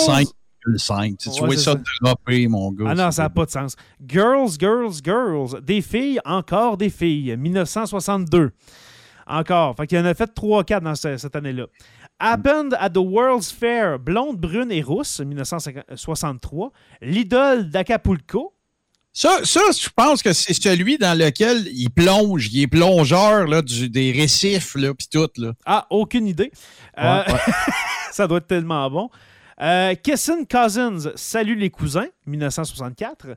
5, le 5. Tu vois ça dropper, mon gars. Ah non, ça n'a pas de sens. Girls, Girls, Girls. Des filles, encore des filles. 1962. Encore. Fait qu'il y en a fait 3-4 dans ce- cette année-là. Happened at the World's Fair. Blonde, brune et rousse. 1963. L'idole d'Acapulco. Ça, ça, je pense que c'est celui dans lequel il plonge. Il est plongeur là, du, des récifs, là, puis tout. Là. Ah, aucune idée. Euh, ça doit être tellement bon. Euh, Kissing Cousins, Salut les cousins, 1964.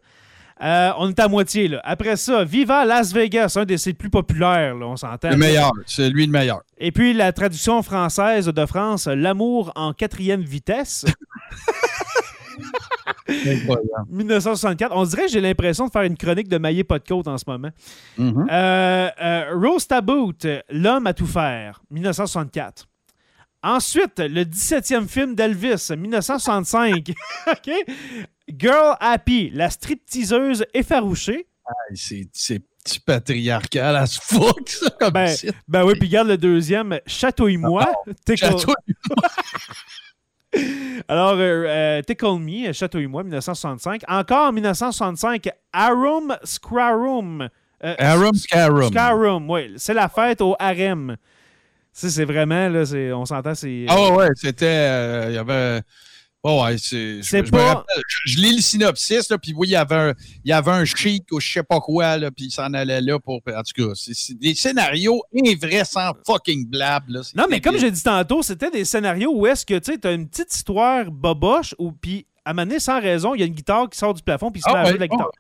Euh, on est à moitié, là. Après ça, Viva Las Vegas, un de ses plus populaires, là, on s'entend. Le meilleur. C'est lui le meilleur. Et puis la traduction française de France, L'amour en quatrième vitesse, 1964. On dirait que j'ai l'impression de faire une chronique de de côte en ce moment. Mhm. Euh, euh, Roast à boot, L'homme à tout faire, 1964. Ensuite, le 17e film d'Elvis, 1965. OK? Girl Happy, la stripteaseuse effarouchée. Hey, c'est- patriarcal ce fuck, ça, comme Ben, titre. Ben oui, puis regarde le deuxième, Chatouille-moi. Tickle- Château- Alors, euh, euh, Tickle Me, Chatouille-moi, 1965. Encore en 1965, Arum Scrarum. Euh, Arum Scarum. Scarum, oui. C'est la fête au harem. C'est vraiment, là, on s'entend, c'est... Ah ouais, ouais, c'était. euh, Il y avait. Oh ouais, c'est. je- pas- je, je lis le synopsis, là, puis oui, il y avait un, il y avait un chic ou je sais pas quoi, là, puis il s'en allait là pour. En tout cas, c'est des scénarios invraisemblables fucking blab, là. Non, mais comme j'ai dit tantôt, c'était des scénarios où est-ce que, tu sais, t'as une petite histoire boboche, ou puis, à un moment donné, sans raison, il y a une guitare qui sort du plafond, puis il se Ah met à jouer de la guitare.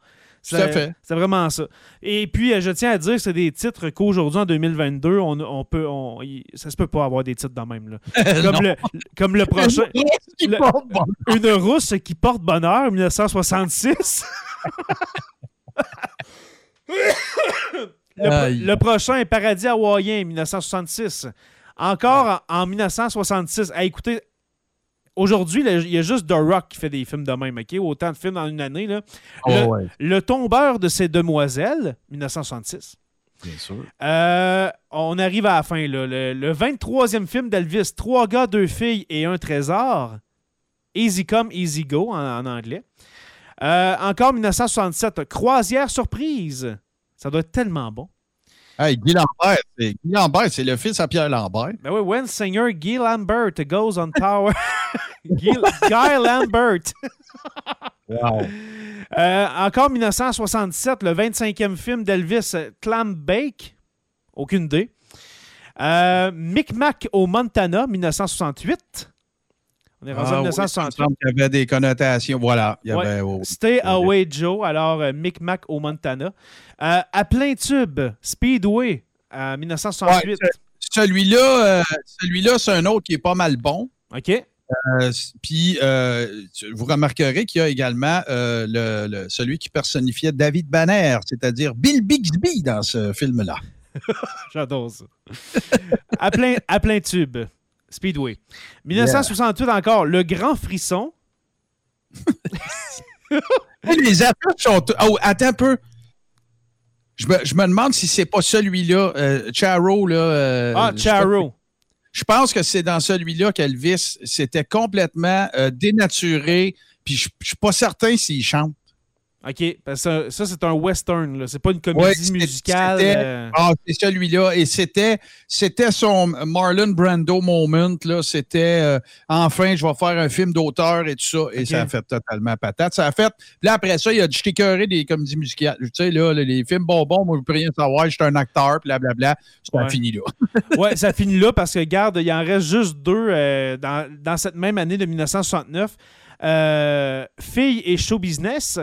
Tout à fait. C'est vraiment ça. Et puis, euh, je tiens à dire que c'est des titres qu'aujourd'hui, en 2022, on, on peut, on, ça se peut pas avoir des titres de même. Là. Comme, le, comme le prochain. Le- Une rousse qui porte bonheur, 1966. le, pro- le prochain est Paradis hawaïen, 1966. Encore en, en 1966. Ah, écoutez, aujourd'hui, il y a juste The Rock qui fait des films de même, OK? Autant de films dans une année. Là. Oh, Le, ouais, Le tombeur de ces demoiselles, 1966. bien sûr. Euh, on arrive à la fin. Là. Le, le 23e film d'Elvis, Trois gars, deux filles et un trésor. Easy Come, Easy Go en, en anglais. Euh, encore 1967, Croisière surprise. Ça doit être tellement bon. Hey, Guy Lambert, c'est Guy Lambert, c'est le fils à Pierre Lambert. Ben oui, when singer Guy Lambert goes on tower. Guy, Guy Lambert. Wow. Euh, encore 1967, le 25e film d'Elvis, Clam Bake. Aucune idée. Euh, Micmac au Montana, 1968. On est rendu en Ah, oui, ça me 1968. semble qu'il y avait des connotations. Voilà. Il y Ouais. avait, oh, Stay Away Joe, alors euh, Micmac au Montana. Euh, à plein tube, Speedway, euh, 1968. Ouais, Celui-là, euh, celui-là, c'est un autre qui est pas mal bon. OK. Euh, Puis, vous remarquerez qu'il y a également le, le- celui qui personnifiait David Banner, c'est-à-dire Bill Bixby dans ce film-là. J'adore ça. à, plein, à plein tube, Speedway. 1968 encore, Le Grand Frisson. Les affiches sont. Oh, attends un peu. Je me, je me demande si c'est pas celui-là, euh, Charo. Là, euh, Ah, Charo. Je pense que c'est dans celui-là qu'Elvis s'était complètement euh, dénaturé. Puis je je suis pas certain s'il chante. OK. Parce que ça, c'est un western. C'est pas une comédie Ouais, musicale. euh, Ah, c'est celui-là. Et c'était, c'était son Marlon Brando moment. Là. C'était euh, enfin, je vais faire un film d'auteur et tout ça. Et ça a fait totalement patate. Ça a fait. Là, après ça, il a dit Je des comédies musicales. Tu sais, là, les, films bonbons, moi, je peux rien savoir. Je suis un acteur, blablabla. Ça Ouais. a fini là. ouais, ça finit là parce que, regarde, il en reste juste deux euh, dans, dans cette même année de 1969. Euh, Fille et show business.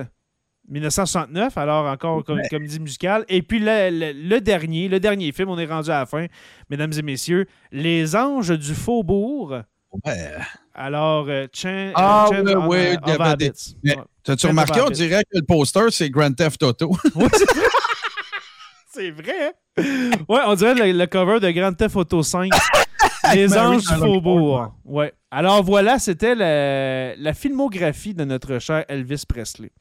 1969, alors encore comme Ouais. comédie musicale. Et puis le, le- le dernier, le dernier film, on est rendu à la fin, mesdames et messieurs, Les Anges du Faubourg. Ouais. Alors, euh, Chan- Ah, ouais, on, des-. Mais- Ouais. T'as-tu remarqué, on dirait que le poster, c'est Grand Theft Auto. C'est vrai. C'est vrai. hein? Ouais, on dirait le, le cover de Grand Theft Auto 5. Les Mary Anges du Faubourg. Ouais. Alors voilà, c'était la, la filmographie de notre cher Elvis Presley.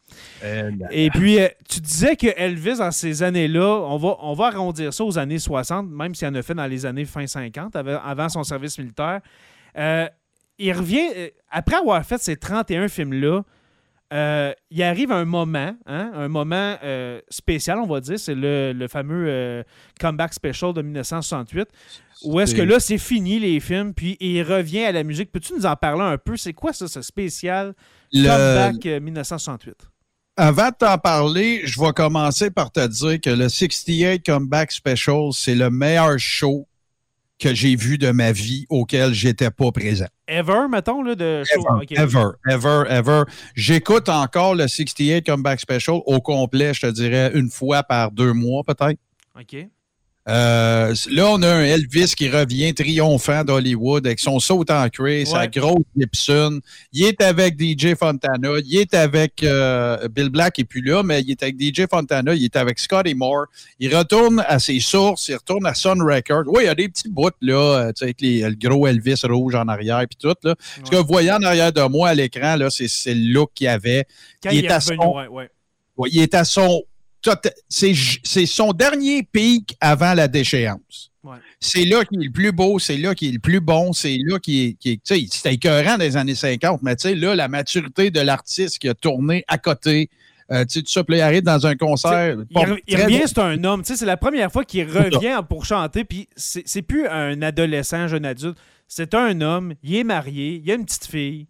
Et puis, euh, tu disais que Elvis, dans ces années-là, on va, on va arrondir ça aux années 60, même s'il en a fait dans les années fin 50, avant, son service militaire. Euh, il revient, euh, après avoir fait ces 31 films-là, euh, il arrive un moment, hein, un moment euh, spécial, on va dire, c'est le, le fameux euh, comeback special de 1968, où est-ce que là, c'est fini les films, puis il revient à la musique. Peux-tu nous en parler un peu? C'est quoi ça, ce spécial Le- comeback euh, 1968? Avant de t'en parler, je vais commencer par te dire que le 68 Comeback Special, c'est le meilleur show que j'ai vu de ma vie auquel j'étais pas présent. Ever, mettons, là, de show. Ever, ever, ever, ever. J'écoute encore le 68 Comeback Special au complet, je te dirais, une fois par deux mois peut-être. OK. Euh, là, on a un Elvis qui revient triomphant d'Hollywood avec son saut en cuir, sa grosse Gibson. Il est avec DJ Fontana. Il est avec euh, Bill Black et puis là, mais il est avec DJ Fontana. Il est avec Scotty Moore. Il retourne à ses sources. Il retourne à Sun Record. Oui, il y a des petits bouts là, euh, avec les, le gros Elvis rouge en arrière puis tout. Là. Ce que vous voyez en arrière de moi à l'écran, là, c'est, le look qu'il avait. il, est, à son, il est à son c'est son dernier pic avant la déchéance. C'est là qu'il est le plus beau, c'est là qu'il est le plus bon, c'est là qu'il est. c'était écœurant des années 50, mais tu sais, là, la maturité de l'artiste qui a tourné à côté. Euh, tu sais, tout ça, puis il arrive dans un concert. il, revient, c'est un homme. C'est la première fois qu'il revient pour chanter, puis c'est plus un adolescent, jeune adulte. C'est un homme, il est marié, il a une petite fille.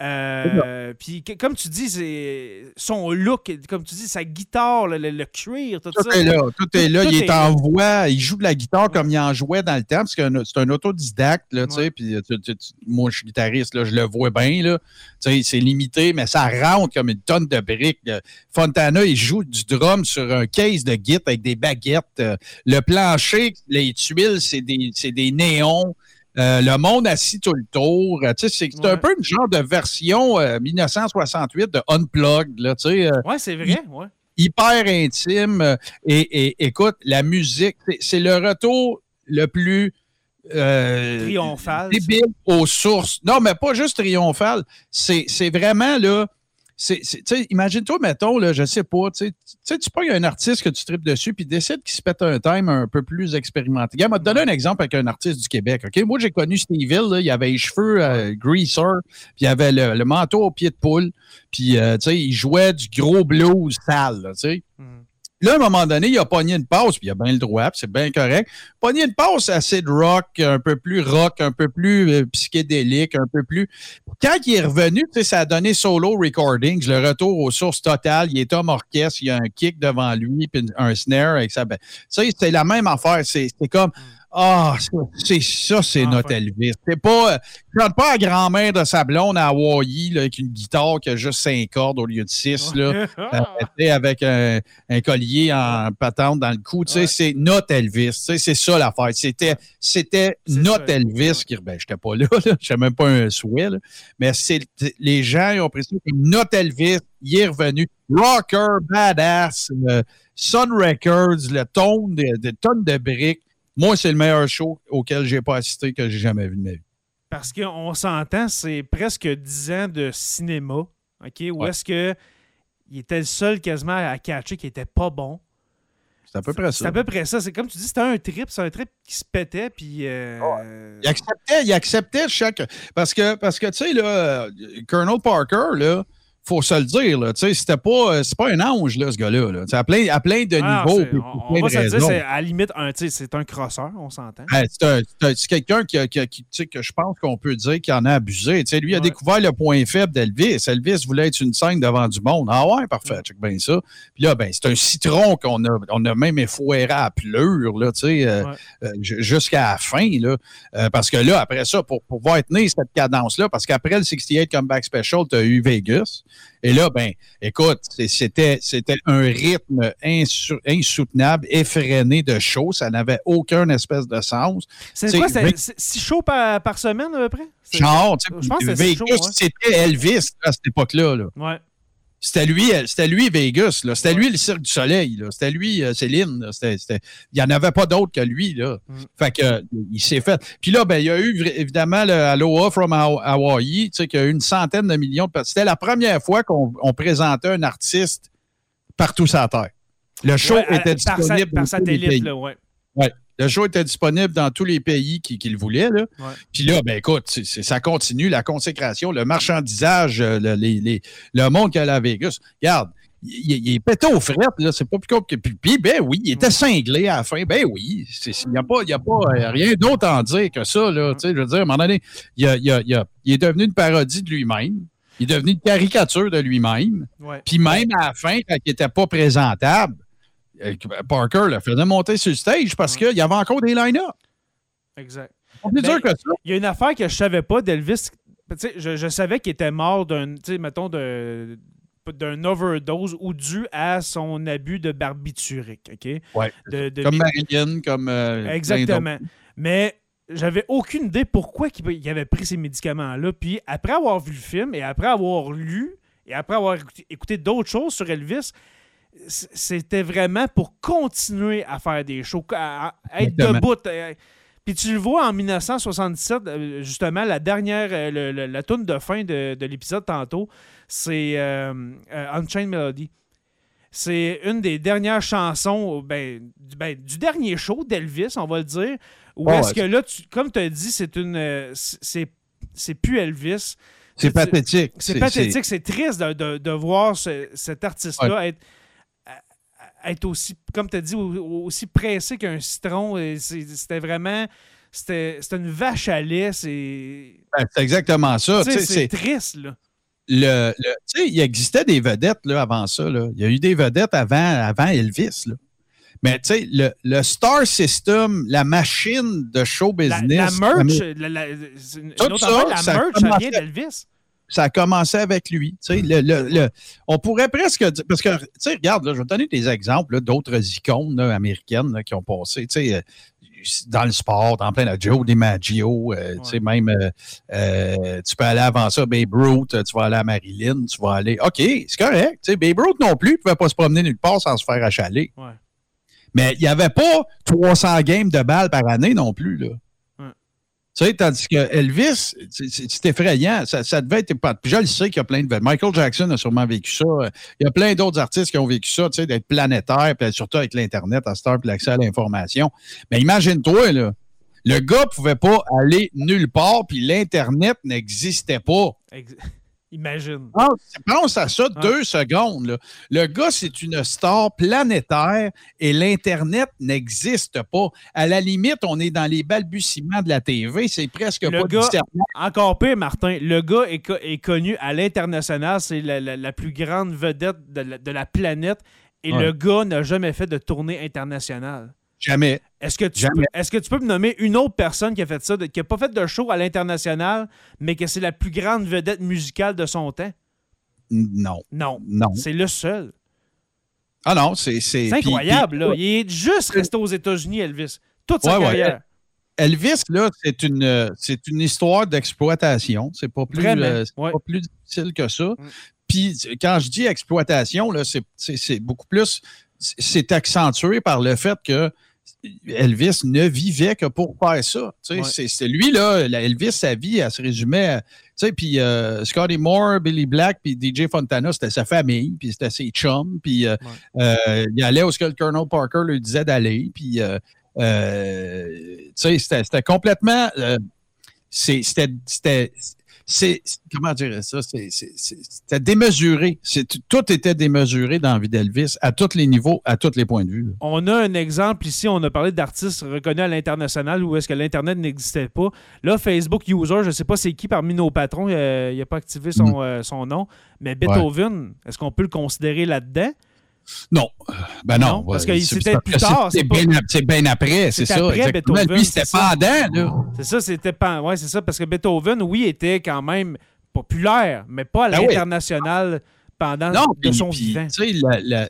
Euh, puis comme tu dis, c'est son look, comme tu dis, sa guitare, le, le, cuir, tout, tout Est là, tout est là. il est, en voix, il joue de la guitare comme il en jouait dans le temps, parce que c'est un autodidacte, là, tu sais. Puis moi, je suis guitariste, là, je le vois bien, là. Tu sais, c'est limité, mais ça rentre comme une tonne de briques. Fontana, il joue du drum sur un case de guitare avec des baguettes. Euh, le plancher, les tuiles, c'est des, des néons. Euh, le monde assis tout le tour. Euh, c'est un peu une genre de version 1968 euh, de Unplugged. Là, oui, c'est vrai. Ouais. Hyper intime. Et, écoute, la musique, c'est le retour le plus. triomphal. Débile aux sources. Non, mais pas juste triomphal. C'est vraiment là imagine-toi, mettons, là, je sais pas, tu sais, tu prends un artiste que tu tripes dessus, puis décide qu'il se pète un time un peu plus expérimenté. Regarde, je te donner un exemple avec un artiste du Québec, OK? Moi, j'ai connu Steve Hill, il avait les cheveux euh, greaser, puis il avait le, manteau au pied de poule, puis, euh, tu sais, il jouait du gros blues sale, tu sais. Là, à un moment donné, il a pogné une pause, puis il a bien le droit, c'est bien correct. Pogné une pause assez de rock, un peu plus rock, un peu plus euh, psychédélique, un peu plus. Quand il est revenu, ça a donné solo recordings, le retour aux sources totales. Il est homme orchestre, il y a un kick devant lui, puis un snare avec ça. Tu sais, c'est la même affaire. C'est comme. Ah, c'est ça, c'est ah, notre Elvis. C'est pas, chante pas à grand-mère de sa blonde à Hawaii là, avec une guitare qui a juste cinq cordes au lieu de six, là, euh, avec un, collier en patente dans le cou. sais C'est notre Elvis. C'est ça l'affaire. C'était c'était notre Elvis qui. Ben, j'étais pas là, là. j'étais même pas un souhait. Là. Mais les gens ils ont pris ça notre Elvis. Il est revenu. Rocker, badass, euh, Sun Records, le ton de, de tonnes de briques. Moi, c'est le meilleur show auquel j'ai pas assisté que j'ai jamais vu de ma vie. Parce qu'on s'entend, c'est presque 10 ans de cinéma, OK? Où est-ce que il était le seul quasiment à catcher qui était pas bon. C'est à peu près ça. C'est à peu près ça. C'est comme tu dis, c'était un trip, c'est un trip qui se pétait, puis... Euh, il acceptait, il acceptait chaque... Parce que, parce que tu sais, là, Colonel Parker, là, faut se le dire, là. C'était pas, euh, c'est pas un ange, là, ce gars-là. Là. À, plein, à plein de ah, niveaux. on, on va se dire, c'est à la limite, un, c'est un crosseur, on s'entend. c'est quelqu'un qui, qui, qui que je pense qu'on peut dire qu'il en a abusé. sais lui, il a découvert le point faible d'Elvis. Elvis voulait être une scène devant du monde. Ah ouais, parfait, check bien ça. Puis là, ben, c'est un citron qu'on a, on a même effoiré à pleurs, là, tu sais, euh, euh, jusqu'à la fin, là. parce que là, après ça, pour pouvoir tenir cette cadence-là, parce qu'après le 68 Comeback Special, tu as eu Vegas. Et là, ben, écoute, c'était, c'était un rythme insoutenable, effréné de chaud. Ça n'avait aucun espèce de sens. C'est quoi? C'est six shows par, semaine, à peu près? Genre, je pense que c'était Elvis à cette époque-là. Là. Ouais. C'était lui, euh, c'était lui Vegas, là. C'était lui le Cirque du Soleil, là. C'était lui euh, Céline, C'était, il n'y en avait pas d'autre que lui, là. Mm. Fait que, il s'est fait. Puis là, ben, il y a eu évidemment le Aloha from Hawaii, tu sais, qui a eu une centaine de millions de C'était la première fois qu'on présentait un artiste partout sur la Terre. Le show était disponible par, satellite, là, ouais. Ouais. Le show était disponible dans tous les pays qui, le voulaient. Là. Puis là, ben écoute, ça continue, la consécration, le marchandisage, euh, le, les, le monde qu'il y a à Vegas. Regarde, il, est pété aux frettes, là, c'est pas plus compliqué. Puis, puis, ben oui, il était cinglé à la fin. Ben oui, il n'y a pas, y a pas euh, rien d'autre à en dire que ça. Là, je veux dire, à un moment donné, il, est devenu une parodie de lui-même. Il est devenu une caricature de lui-même. Puis même à la fin, quand il n'était pas présentable, Parker le faisait monter sur le stage parce qu'il y avait encore des line-up. Exact. Il y a une affaire que je savais pas d'Elvis. Je, je, savais qu'il était mort d'un, mettons, d'un overdose ou dû à son abus de barbiturique. OK? Ouais. De- de comme Marilyn, comme. euh. Exactement. Mais j'avais aucune idée pourquoi il avait pris ces médicaments-là. Puis après avoir vu le film et après avoir lu et après avoir écouté, d'autres choses sur Elvis, c'était vraiment pour continuer à faire des shows, à, à être debout. Puis tu le vois en 1977, euh, justement, la dernière, euh, le- le- la tune de fin de, de l'épisode tantôt, c'est euh, euh, Unchained Melody. C'est une des dernières chansons ben, du, ben, du dernier show d'Elvis, on va le dire. Où Ouais, est-ce ouais. que là, tu- comme tu as dit, c'est une. c'est plus Elvis. C'est pathétique. C'est pathétique, c'est triste de, de- de voir ce- cet artiste-là être, être aussi, comme tu as dit, au- aussi pressé qu'un citron. C'était vraiment. C'était une vache à lait. C'est Ben, c'est exactement ça. c'est triste, là. le, le- tu sais, il existait des vedettes là, avant ça. là. Il y a eu des vedettes avant, avant Elvis. là. Mais tu sais, le, le Star System, la machine de show La, business, la merch, la, la- une autre ça, affaire, la ça merch, ça vient d'Elvis. Ça a commencé avec lui. Le, le- le- on pourrait presque dire, parce que, tu sais, regarde, là, je vais te donner des exemples d'autres icônes là, américaines là, qui ont passé, euh, dans le sport, dans plein de Joe DiMaggio, euh, tu sais, même, euh, euh, tu peux aller avant ça, Babe Ruth, tu vas aller à Marilyn, tu vas aller, OK, c'est correct, tu sais, Babe Ruth non plus, il ne pouvait pas se promener nulle part sans se faire achaler. Ouais. Mais il n'y avait pas 300 games de balles par année non plus, là. Tu sais, tandis que Elvis, c'est- effrayant. Ça, ça devait être épate- Puis je le sais qu'il y a plein de. Michael Jackson a sûrement vécu ça. Il y a plein d'autres artistes qui ont vécu ça, tu sais, d'être planétaire, puis surtout avec l'Internet à cette heure, puis l'accès à l'information. Mais imagine-toi. Le gars pouvait pas aller nulle part, puis l'Internet n'existait pas. Imagine. Pense, pense à ça deux secondes. là. Le gars, c'est une star planétaire et l'Internet n'existe pas. À la limite, on est dans les balbutiements de la TV. C'est presque Le pas gars-. Encore pire, Martin, le gars est, co- est connu à l'international. C'est la, la- la plus grande vedette de la, de la planète. Et Ouais. le gars n'a jamais fait de tournée internationale. Jamais. Est-ce que, tu Jamais. peux, est-ce que tu peux me nommer une autre personne qui a fait ça, de- qui n'a pas fait de show à l'international, mais que c'est la plus grande vedette musicale de son temps? Non. Non. Non. C'est le seul. Ah non, c'est. C'est incroyable, puis- là. Il est juste resté aux États-Unis, Elvis. Toute sa Ouais, ouais. carrière. Elvis, là, c'est une, c'est une histoire d'exploitation. C'est pas plus, euh, c'est pas plus difficile que ça. Mm. Puis quand je dis exploitation, là, c'est, c'est- c'est beaucoup plus. C'est accentué par le fait que Elvis ne vivait que pour faire ça. Ouais. c'est, lui, là, Elvis, sa vie, elle se résumait à. Tu sais, puis euh, Scotty Moore, Billy Black, puis DJ Fontana, c'était sa famille, puis c'était ses chums, puis euh, euh, il allait où ce que le Colonel Parker lui disait d'aller, puis tu sais, c'était, complètement. c'était, c'est, comment dire ça? C'était démesuré. C'est, tout était démesuré dans la vie d'Elvis, à tous les niveaux, à tous les points de vue. là. On a un exemple ici, on a parlé d'artistes reconnus à l'international où est-ce que l'Internet n'existait pas. Là, Facebook User, je ne sais pas c'est qui parmi nos patrons, euh, il n'a pas activé Mm. son, euh, son nom, mais Beethoven, est-ce qu'on peut le considérer là-dedans? Non. Ben non. Non, parce que c'était plus tard, C'est, bien, bien après, c'est, ça. après exactement. Lui, c'était pendant. C'est ça, c'était pas. Ouais, c'est ça, parce que Beethoven, oui, était quand même populaire, mais pas à Ben oui. Pendant Non, de puis- son puis, vivant.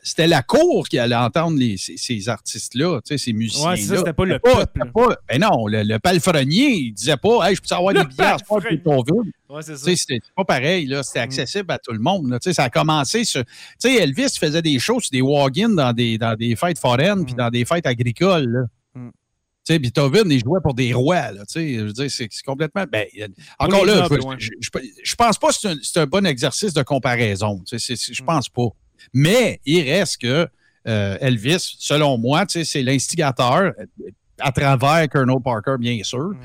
c'était la cour qui allait entendre les- ces, ces artistes-là, ces musiciens-là. Ouais, ça, c'était pas le peuple. pas- ben non, le, le palefrenier, il disait pas, hey, je peux avoir Le des billets à ce soir ton. Ouais, C'était pas pareil. C'était accessible à tout le monde. là. Ça a commencé sur. Elvis faisait des shows sur des walk-ins dans des, dans des fêtes foraines puis Mm. dans des fêtes agricoles. Là. Tu sais, Beethoven, il jouait pour des rois. Là, tu sais, je veux dire, c'est complètement. Ben, encore là, nobles, je, je, je- je pense pas que c'est un, un bon exercice de comparaison. Tu sais, je Mm. pense pas. Mais il reste que euh, Elvis, selon moi, tu sais, c'est l'instigateur, euh, à travers Colonel Parker, bien sûr, Mm.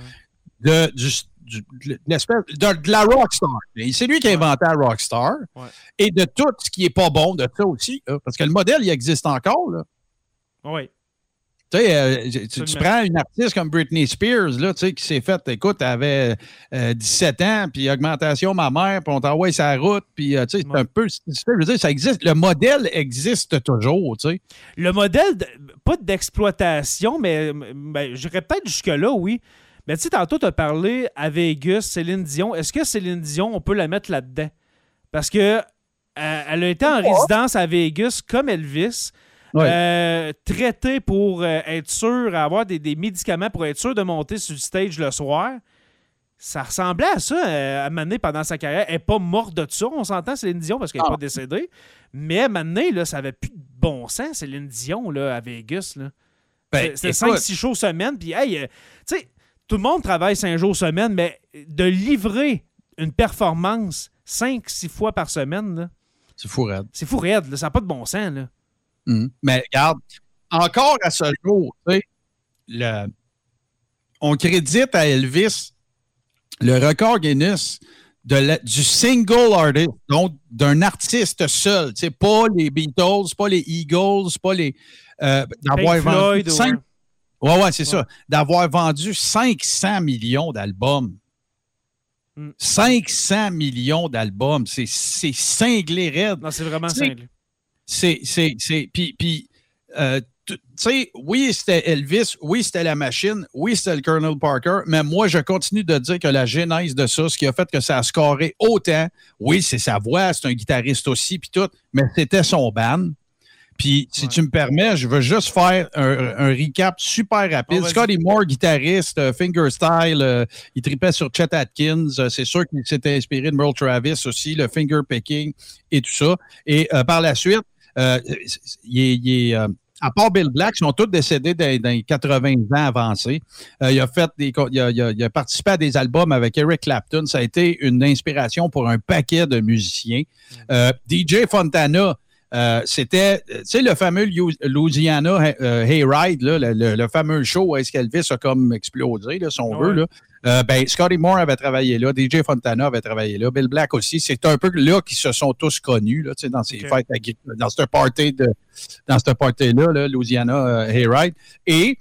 de, du, du- de l'espèce- de, de la rockstar. C'est lui qui a inventé la rockstar. Ouais. Et de tout ce qui est pas bon de ça aussi. là. parce que le modèle, il existe encore. Là. Oui. Tu sais, euh, tu, prends une artiste comme Britney Spears, là, tu sais, qui s'est faite, écoute, elle avait euh, 17 ans, puis augmentation ma mère, puis on t'envoie sa route, puis euh, tu sais, c'est Ouais. un peu, je veux dire, ça existe, le modèle existe toujours, tu sais. Le modèle, de- pas d'exploitation, mais ben, j'irais peut-être jusque-là, oui. Mais tu sais, tantôt, tu as parlé à Vegas, Céline Dion. Est-ce que Céline Dion, on peut la mettre là-dedans? Parce que Euh, elle a été en résidence à Vegas comme Elvis. Ouais. Euh, traité pour euh, être sûr, avoir des, des médicaments pour être sûr de monter sur le stage le soir. Ça ressemblait à ça euh, à Mané pendant sa carrière. Elle n'est pas morte de ça, on s'entend, Céline Dion, parce qu'elle n'est Ah. pas décédée. Mais à Mané, là, ça avait plus de bon sens, Céline Dion, là, à Vegas. Là. Ben, C'était écoute, 5-6 shows semaine. Puis, hey, tu sais, tout le monde travaille 5 jours semaine, mais de livrer une performance 5-6 fois par semaine, là, c'est fou, raide. c'est fou raide. là. Ça n'a pas de bon sens. Là. Mhm. Mais regarde, encore à ce jour, tu sais, le- on crédite à Elvis le record Guinness de la- du single artist, donc d'un artiste seul. Tu sais, pas les Beatles, pas les Eagles, pas les. euh, d'avoir Pink Floyd, vendu cinq- ouais. Ouais, ouais, c'est ça. D'avoir vendu 500 millions d'albums. Mm. 500 millions d'albums. C'est c'est cinglé raide. Non, c'est vraiment simple. C'est. c'est, c'est puis, puis, euh, tu sais, oui, c'était Elvis, oui, c'était la machine, oui, c'était le Colonel Parker, mais moi, je continue de dire que la genèse de ça, ce qui a fait que ça a scoré autant, oui, c'est sa voix, c'est un guitariste aussi, puis tout, mais c'était son band. Puis, si Ouais. tu me permets, je veux juste faire un, un recap super rapide. Oh. Scotty Moore, guitariste, euh, fingerstyle, euh, il tripait sur Chet Atkins. euh, c'est sûr qu'il s'était inspiré de Merle Travis aussi, le finger picking et tout ça. Et par la suite, euh, il est, il est, euh, à part Bill Black, ils sont tous décédés dans, dans les 80 ans avancés. Euh, il, a fait des, il, a, il a- il a participé à des albums avec Eric Clapton. Ça a été une inspiration pour un paquet de musiciens. Euh, DJ Fontana, euh, c'était, tu sais, le fameux Louisiana Hayride, là, le, le- le fameux show où est-ce qu'Elvis a comme explosé, là, si on Ouais. veut. Là. Euh, ben, Scotty Moore avait travaillé là, DJ Fontana avait travaillé là, Bill Black aussi. C'est un peu là qu'ils se sont tous connus là, dans ces Ok. fêtes, agri- dans ce party de, dans ce party-là, là, Louisiana euh, Hayride. Et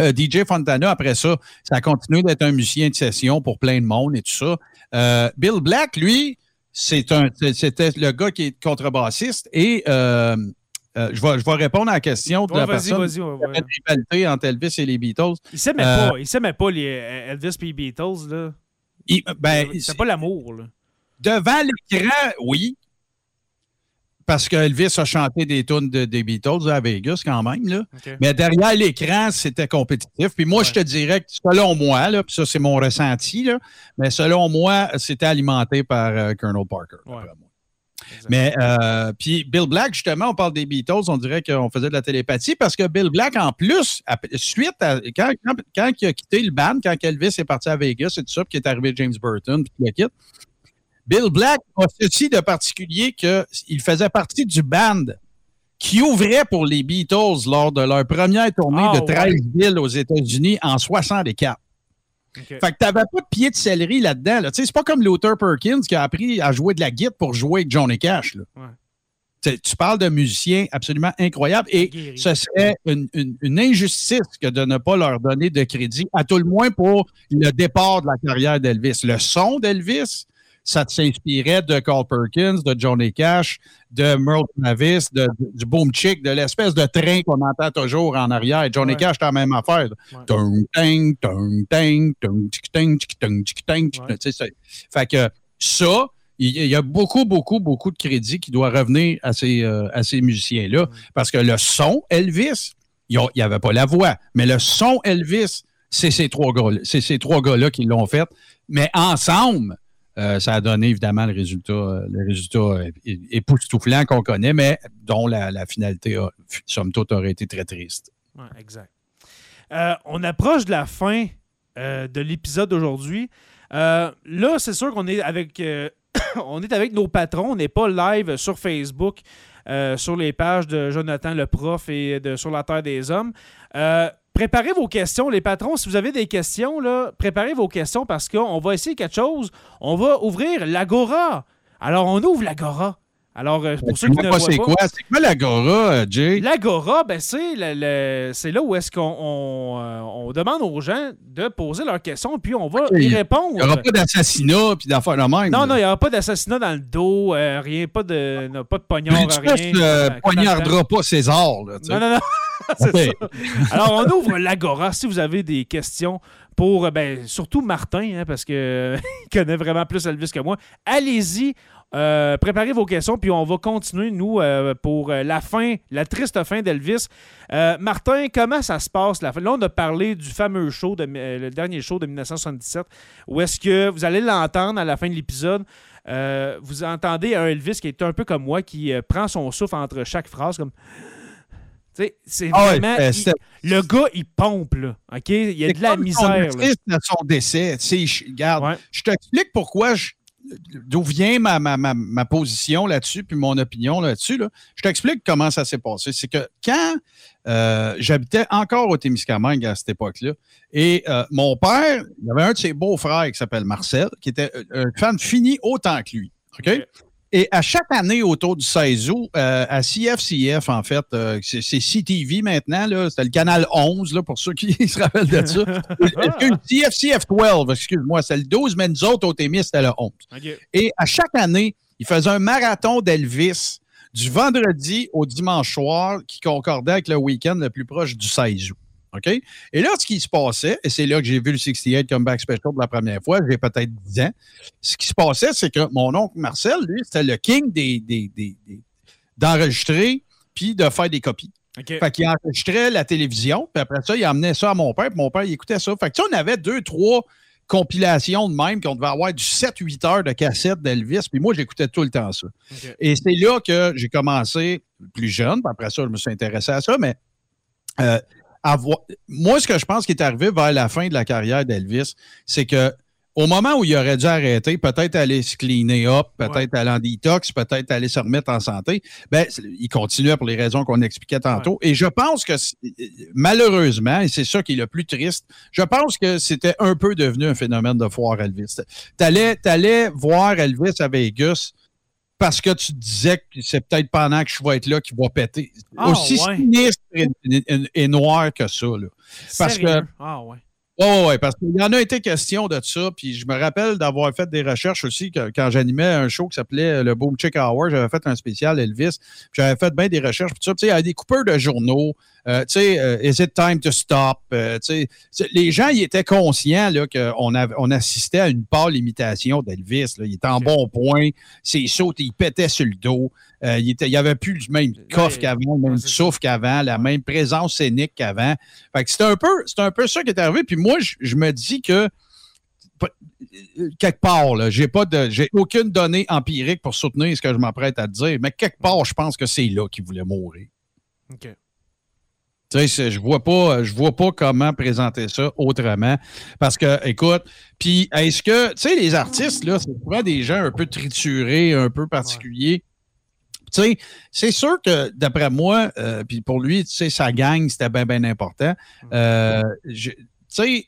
euh, DJ Fontana, après ça, ça a continué d'être un musicien de session pour plein de monde et tout ça. Euh, Bill Black, lui, c'est un, c'était le gars qui est contrebassiste et euh, euh, je, vais, je vais répondre à la question de Ouais, la personne ouais, qui ouais. entre Elvis et les Beatles. Il s'aimait Euh, pas. Il s'aimait pas les euh, Elvis et les Beatles. Là. Il- ben, c'est pas l'amour. là. devant l'écran, oui. Parce qu'Elvis a chanté des tunes de- des Beatles à Vegas quand même. Là. Mais derrière l'écran, c'était compétitif. Puis moi, je te dirais que selon moi, là, puis ça, c'est mon ressenti, là, mais selon moi, c'était alimenté par euh, Colonel Parker. Moi. Mais euh, puis Bill Black, justement, on parle des Beatles, on dirait qu'on faisait de la télépathie parce que Bill Black, en plus, suite à quand, quand, quand il a quitté le band, quand Elvis est parti à Vegas et tout ça, puis qu'il est arrivé James Burton, puis qu'il le quitte, Bill Black a ceci de particulier qu'il faisait partie du band qui ouvrait pour les Beatles lors de leur première tournée Ah, de 13 ouais. villes aux États-Unis en 64. Fait que t'avais pas de pied de céleri là-dedans. Là. C'est pas comme Luther Perkins qui a appris à jouer de la guitare pour jouer avec Johnny Cash. Là. Ouais. Tu- Tu parles de musiciens absolument incroyables et Guéri. ce serait une, une- une injustice que de ne pas leur donner de crédit, à tout le moins pour le départ de la carrière d'Elvis. Le son d'Elvis, ça s'inspirait de Carl Perkins, de Johnny Cash, de Merle Travis, de- de- du Boom Chick, de l'espèce de train qu'on entend toujours en arrière. Johnny Ouais. Cash, c'est la même affaire. Fait que ça, il y a beaucoup, beaucoup, beaucoup de crédit qui doit revenir à ces, euh, à ces musiciens-là. Parce que le son Elvis, il n'y avait pas la voix, mais le son Elvis, c'est ces trois gars-là. C'est ces trois gars-là qui l'ont fait. Mais ensemble, euh, ça a donné évidemment le résultat, euh, euh, époustouflant qu'on connaît, mais dont la, finalité, a, somme toute, aurait été très triste. Exact. On approche de la fin de l'épisode d'aujourd'hui. Là, c'est sûr qu'on est avec on est avec nos patrons. On n'est pas live sur Facebook, sur les pages de Jonathan le prof et de Sur la Terre des Hommes. Préparez vos questions, les patrons. Si vous avez des questions, préparez vos questions parce qu'on va essayer quelque chose. On va ouvrir l'Agora. Alors, on ouvre l'Agora. Alors, euh, pour ceux qui ne pas voient c'est pas, quoi? C'est quoi l'Agora, euh, Jay? L'Agora, ben, c'est le- le- c'est là où est-ce qu'on on, euh, on demande aux gens de poser leurs questions, puis on va y Il répondre. n'y aura pas d'assassinat puis d'affaires de même. non, là. non, il n'y aura pas d'assassinat dans le dos, euh, rien, pas de, non, pas de pognard, Tu rien. euh, le temps. poignardera pas César. Là, tu sais. Non, non, non. Ça. Alors, on ouvre l'Agora. Si vous avez des questions pour, euh, ben, surtout Martin, hein, parce qu'il connaît vraiment plus Elvis que moi, allez-y. Euh, préparez vos questions, puis on va continuer, nous, euh, pour euh, la fin, la triste fin d'Elvis. Euh, Martin, comment ça se passe? La fin? Là, on a parlé du fameux show, de, le dernier show de 1977, où est-ce que vous allez l'entendre à la fin de l'épisode. Vous entendez un Elvis qui est un peu comme moi, qui prend son souffle entre chaque phrase, comme. Tu sais, c'est Ah ouais, vraiment. il- le gars, il pompe, là. OK? Il y a de la misère. à son décès. Tu sais, je- regarde, Ouais. je t'explique pourquoi je- d'où vient ma, position là-dessus, puis mon opinion là-dessus. là. Je t'explique comment ça s'est passé. C'est que quand euh, j'habitais encore au Témiscamingue à cette époque-là, et euh, mon père, il y avait un de ses beaux-frères qui s'appelle Marcel, qui était euh, un fan fini autant que lui. Et à chaque année autour du 16 août, euh, à CFCF, en fait, euh, c'est CTV maintenant, c'était le canal 11, là, pour ceux qui se rappellent de ça. Excuse, CFCF 12, excuse-moi, c'est le 12, mais nous autres, au Témis, c'était le 11. OK. Et à chaque année, il faisait un marathon d'Elvis du vendredi au dimanche soir qui concordait avec le week-end le plus proche du 16 août. OK? Et là, ce qui se passait, et c'est là que j'ai vu le 68 Comeback Special pour la première fois, j'ai peut-être 10 ans. Ce qui se passait, c'est que mon oncle Marcel, lui, c'était le king des, des- des- des- d'enregistrer puis de faire des copies. OK. Fait qu'il enregistrait la télévision, puis après ça, il emmenait ça à mon père, puis mon père, il écoutait ça. Fait que ça, on avait deux, trois compilations de même, qu'on devait avoir du 7-8 heures de cassette d'Elvis, puis moi, j'écoutais tout le temps ça. Et c'est là que j'ai commencé plus jeune, puis après ça, je me suis intéressé à ça, mais euh, avoir- moi, ce que je pense qui est arrivé vers la fin de la carrière d'Elvis, c'est que au moment où il aurait dû arrêter, peut-être aller se cleaner up, peut-être aller en détox, peut-être aller se remettre en santé, ben, il continuait pour les raisons qu'on expliquait tantôt. Et je pense que, malheureusement, et c'est ça qui est le plus triste, je pense que c'était un peu devenu un phénomène de foire Elvis. T'allais, t'allais voir Elvis à Vegas parce que tu disais que c'est peut-être pendant que je vais être là qu'il va péter. Ah, Aussi ouais. sinistre et, et- et noir que ça. Là. Parce Sérieux? que- Ah, ouais. Oui, oui, parce qu'il y en a été question de ça. Puis je me rappelle d'avoir fait des recherches aussi que- quand j'animais un show qui s'appelait le Boom Chick Hour. J'avais fait un spécial Elvis. J'avais fait bien des recherches. Puis ça, tu sais, il y avait des coupeurs de journaux. euh, tu sais, euh, Is it time to stop? Euh, tu sais, les gens, ils étaient conscients qu'on on assistait à une pâle imitation d'Elvis. Il était en bon point. Ses sautes, il pétait sur le dos. Euh, il, il avait plus le même coffre qu'avant, le même souffle qu'avant, la même présence scénique qu'avant. Fait que c'est un peu, c'est un peu ça qui est arrivé. Puis moi, je, je me dis que quelque part, là, j'ai pas de, j'ai aucune donnée empirique pour soutenir ce que je m'apprête à te dire, mais quelque part, je pense que c'est là qu'il voulait mourir. OK. Tu sais, je vois pas, je vois pas comment présenter ça autrement. Parce que, écoute, puis est-ce que, tu sais, les artistes, là, c'est souvent des gens un peu triturés, un peu particuliers. Sais, c'est sûr que, d'après moi, euh, puis pour lui, tu sais, sa gang, c'était bien, bien important. Euh, je- tu sais,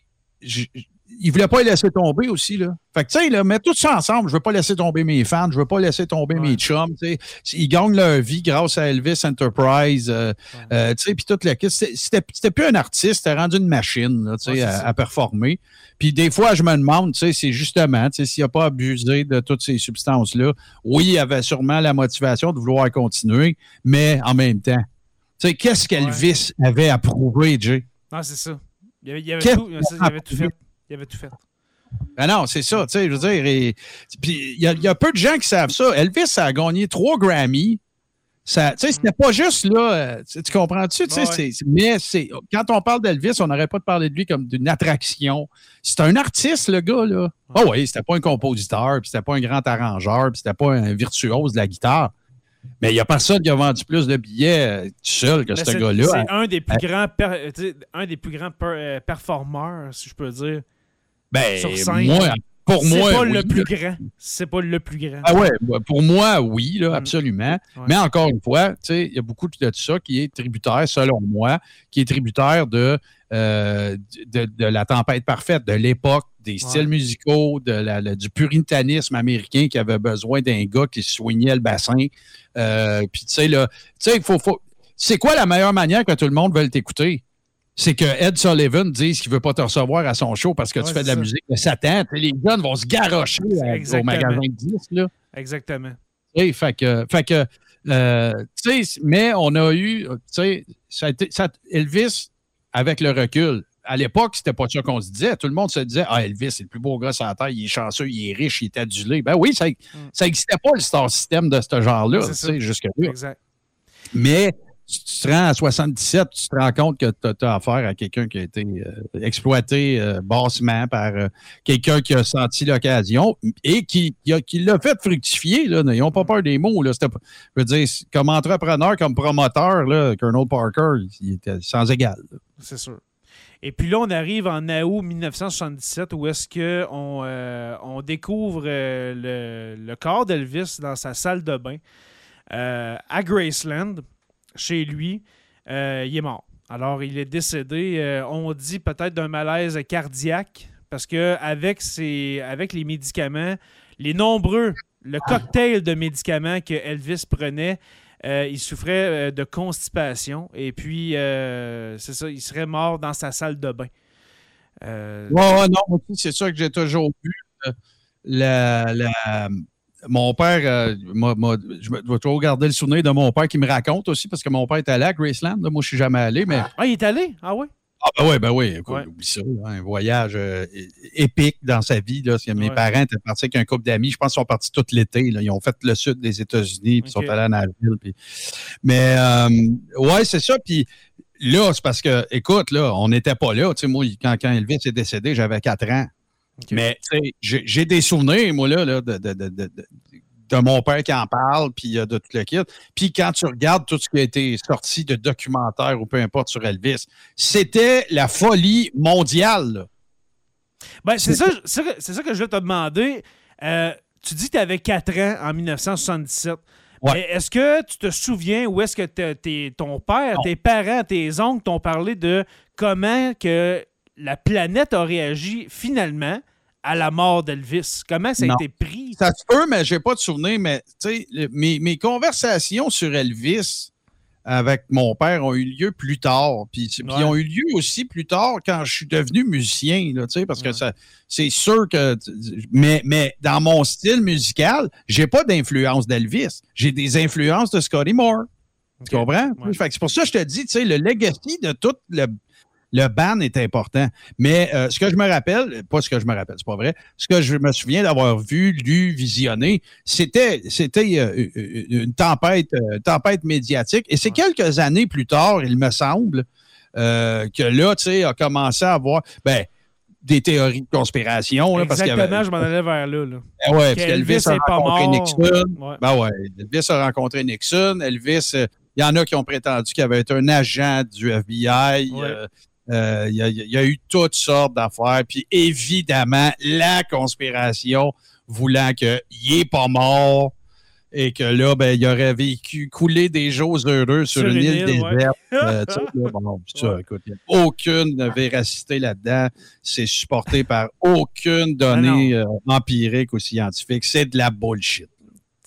il voulait pas les laisser tomber aussi, là. Fait que, tu sais, là, mets tout ça ensemble. Je veux pas laisser tomber mes fans, je veux pas laisser tomber Ouais. mes chums, tu sais. Ils gagnent leur vie grâce à Elvis Enterprise, euh, euh, tu sais, puis toute la kit. C'était- plus un artiste, c'était rendu une machine, tu sais, Ouais, à performer. Puis des fois, je me demande, tu sais, c'est justement, tu sais, s'il n'a pas abusé de toutes ces substances-là, oui, il avait sûrement la motivation de vouloir continuer, mais en même temps, tu sais, qu'est-ce qu'Elvis avait à prouver, Jay? Ah, c'est ça. Il avait, il avait tout, il avait tout fait. Il avait tout fait. Ben non, c'est ça, tu sais, je veux dire. il y, y a peu de gens qui savent ça. Elvis a gagné trois Grammys. Ça, tu sais, c'était pas juste là. euh, tu tu comprends-tu? Tu sais, Ouais, ouais. mais c'est quand on parle d'Elvis, on n'aurait pas de parler de lui comme d'une attraction. C'est un artiste, le gars, là. Ah oui, c'était pas un compositeur, puis c'était pas un grand arrangeur, puis c'était pas un virtuose de la guitare. Mais il n'y a personne qui a vendu plus de billets euh, tout seul que Mais ce gars-là. C'est un des plus grands, per- sais, un des plus grands per- euh, performeurs, si je peux dire. Ben, sur scène. moi, pour C'est moi, pas oui, le plus grand. C'est pas le plus grand. Ah ouais, pour moi, oui, là, Mm. absolument. Ouais. Mais encore une fois, il y a beaucoup de ça qui est tributaire, selon moi, qui est tributaire de, euh, de, de la tempête parfaite, de l'époque, des styles musicaux, de la- la- du puritanisme américain qui avait besoin d'un gars qui soignait le bassin. Euh, Puis, tu sais, là, tu sais, il faut, faut- C'est quoi la meilleure manière que tout le monde veuille t'écouter? C'est que Ed Sullivan dise qu'il ne veut pas te recevoir à son show parce que Ouais, tu fais de la ça. musique de Satan. Les jeunes vont se garrocher à- au magasin de disques. Là. Exactement. Fait que, fait que Euh, mais on a eu, tu sais, ça a été, ça, Elvis, avec le recul, à l'époque, c'était pas ça qu'on se disait. Tout le monde se disait Ah, Elvis, c'est le plus beau gars sur la terre, il est chanceux, il est riche, il est adulé. Ben oui, ça n'existait pas le star system de ce genre-là, jusque-là. Exact. Mais tu te rends à 77, tu te rends compte que tu as, affaire à quelqu'un qui a été euh, exploité euh, bassement par euh, quelqu'un qui a senti l'occasion et qui, qui l'a fait fructifier. Là. Ils n'ont pas peur des mots. Là. je veux dire, comme entrepreneur, comme promoteur, là, Colonel Parker, il était sans égal. C'est sûr. Et puis là, on arrive en août 1977 où est-ce qu'on on découvre le, le, corps d'Elvis dans sa salle de bain à Graceland chez lui, euh, il est mort. Alors, il est décédé, euh, on dit peut-être d'un malaise cardiaque, parce que avec, avec les médicaments, les nombreux, le cocktail de médicaments que Elvis prenait, euh, il souffrait de constipation. Et puis, c'est ça, il serait mort dans sa salle de bain. Ouais, non, c'est ça que j'ai toujours vu. la, mon père, euh, je dois toujours garder le souvenir de mon père qui me raconte aussi, parce que mon père est allé à Graceland. moi, je ne suis jamais allé. Mais... Ah, il est allé? Ah oui? Ah ben oui, ben oui. Écoute, oublie ça. un voyage euh, épique dans sa vie. Là, mes parents étaient partis avec un couple d'amis. Je pense qu'ils sont partis tout l'été. Ils ont fait le sud des États-Unis, puis ils sont allés à Nashville. Puis... Mais euh, ouais, c'est ça. Puis là, c'est parce que, écoute, là, on n'était pas là. Tu sais, moi, quand, quand Elvis est décédé, j'avais 4 ans. Mais j'ai des souvenirs, moi, là, de, de, de, de, mon père qui en parle, puis de tout le kit. Puis quand tu regardes tout ce qui a été sorti de documentaires ou peu importe sur Elvis, c'était la folie mondiale. Ben, c'est ça, ça, que je vais te demander. Euh, tu dis que tu avais 4 ans en 1977. Est-ce que tu te souviens ou est-ce que ton père, tes parents, tes oncles t'ont parlé de comment que la planète a réagi finalement à la mort d'Elvis? Comment ça a été pris? Ça se peut, mais je n'ai pas de souvenir. Mais mes, mes conversations sur Elvis avec mon père ont eu lieu plus tard. Puis, ils ont eu lieu aussi plus tard quand je suis devenu musicien, là, parce que c'est sûr que. Mais, mais dans mon style musical, j'ai pas d'influence d'Elvis. J'ai des influences de Scotty Moore. Tu comprends? C'est pour ça que je te dis, le legacy de tout le, le ban est important. Mais euh, ce que je me rappelle, pas ce que je me rappelle, c'est pas vrai, ce que je me souviens d'avoir vu, lu, visionné, c'était c'était euh, euh, une tempête, tempête médiatique. Et c'est quelques années plus tard, il me semble, que là, tu sais, a commencé à avoir. Ben, des théories de conspiration. Exactement, parce je m'en allais vers là. là. Ben ouais, parce qu'Elvis a rencontré Nixon. Ben ouais, Elvis a rencontré Nixon. Elvis, il y en a qui ont prétendu qu'il avait été un agent du FBI. Euh, il y, a eu toutes sortes d'affaires. Puis évidemment, la conspiration voulant qu'il n'est pas mort et que là, ben, il aurait vécu, coulé des jours heureux sur, une, île, déserte. Euh, écoute, il n'y a aucune véracité là-dedans. C'est supporté par aucune donnée euh, empirique ou scientifique. C'est de la bullshit.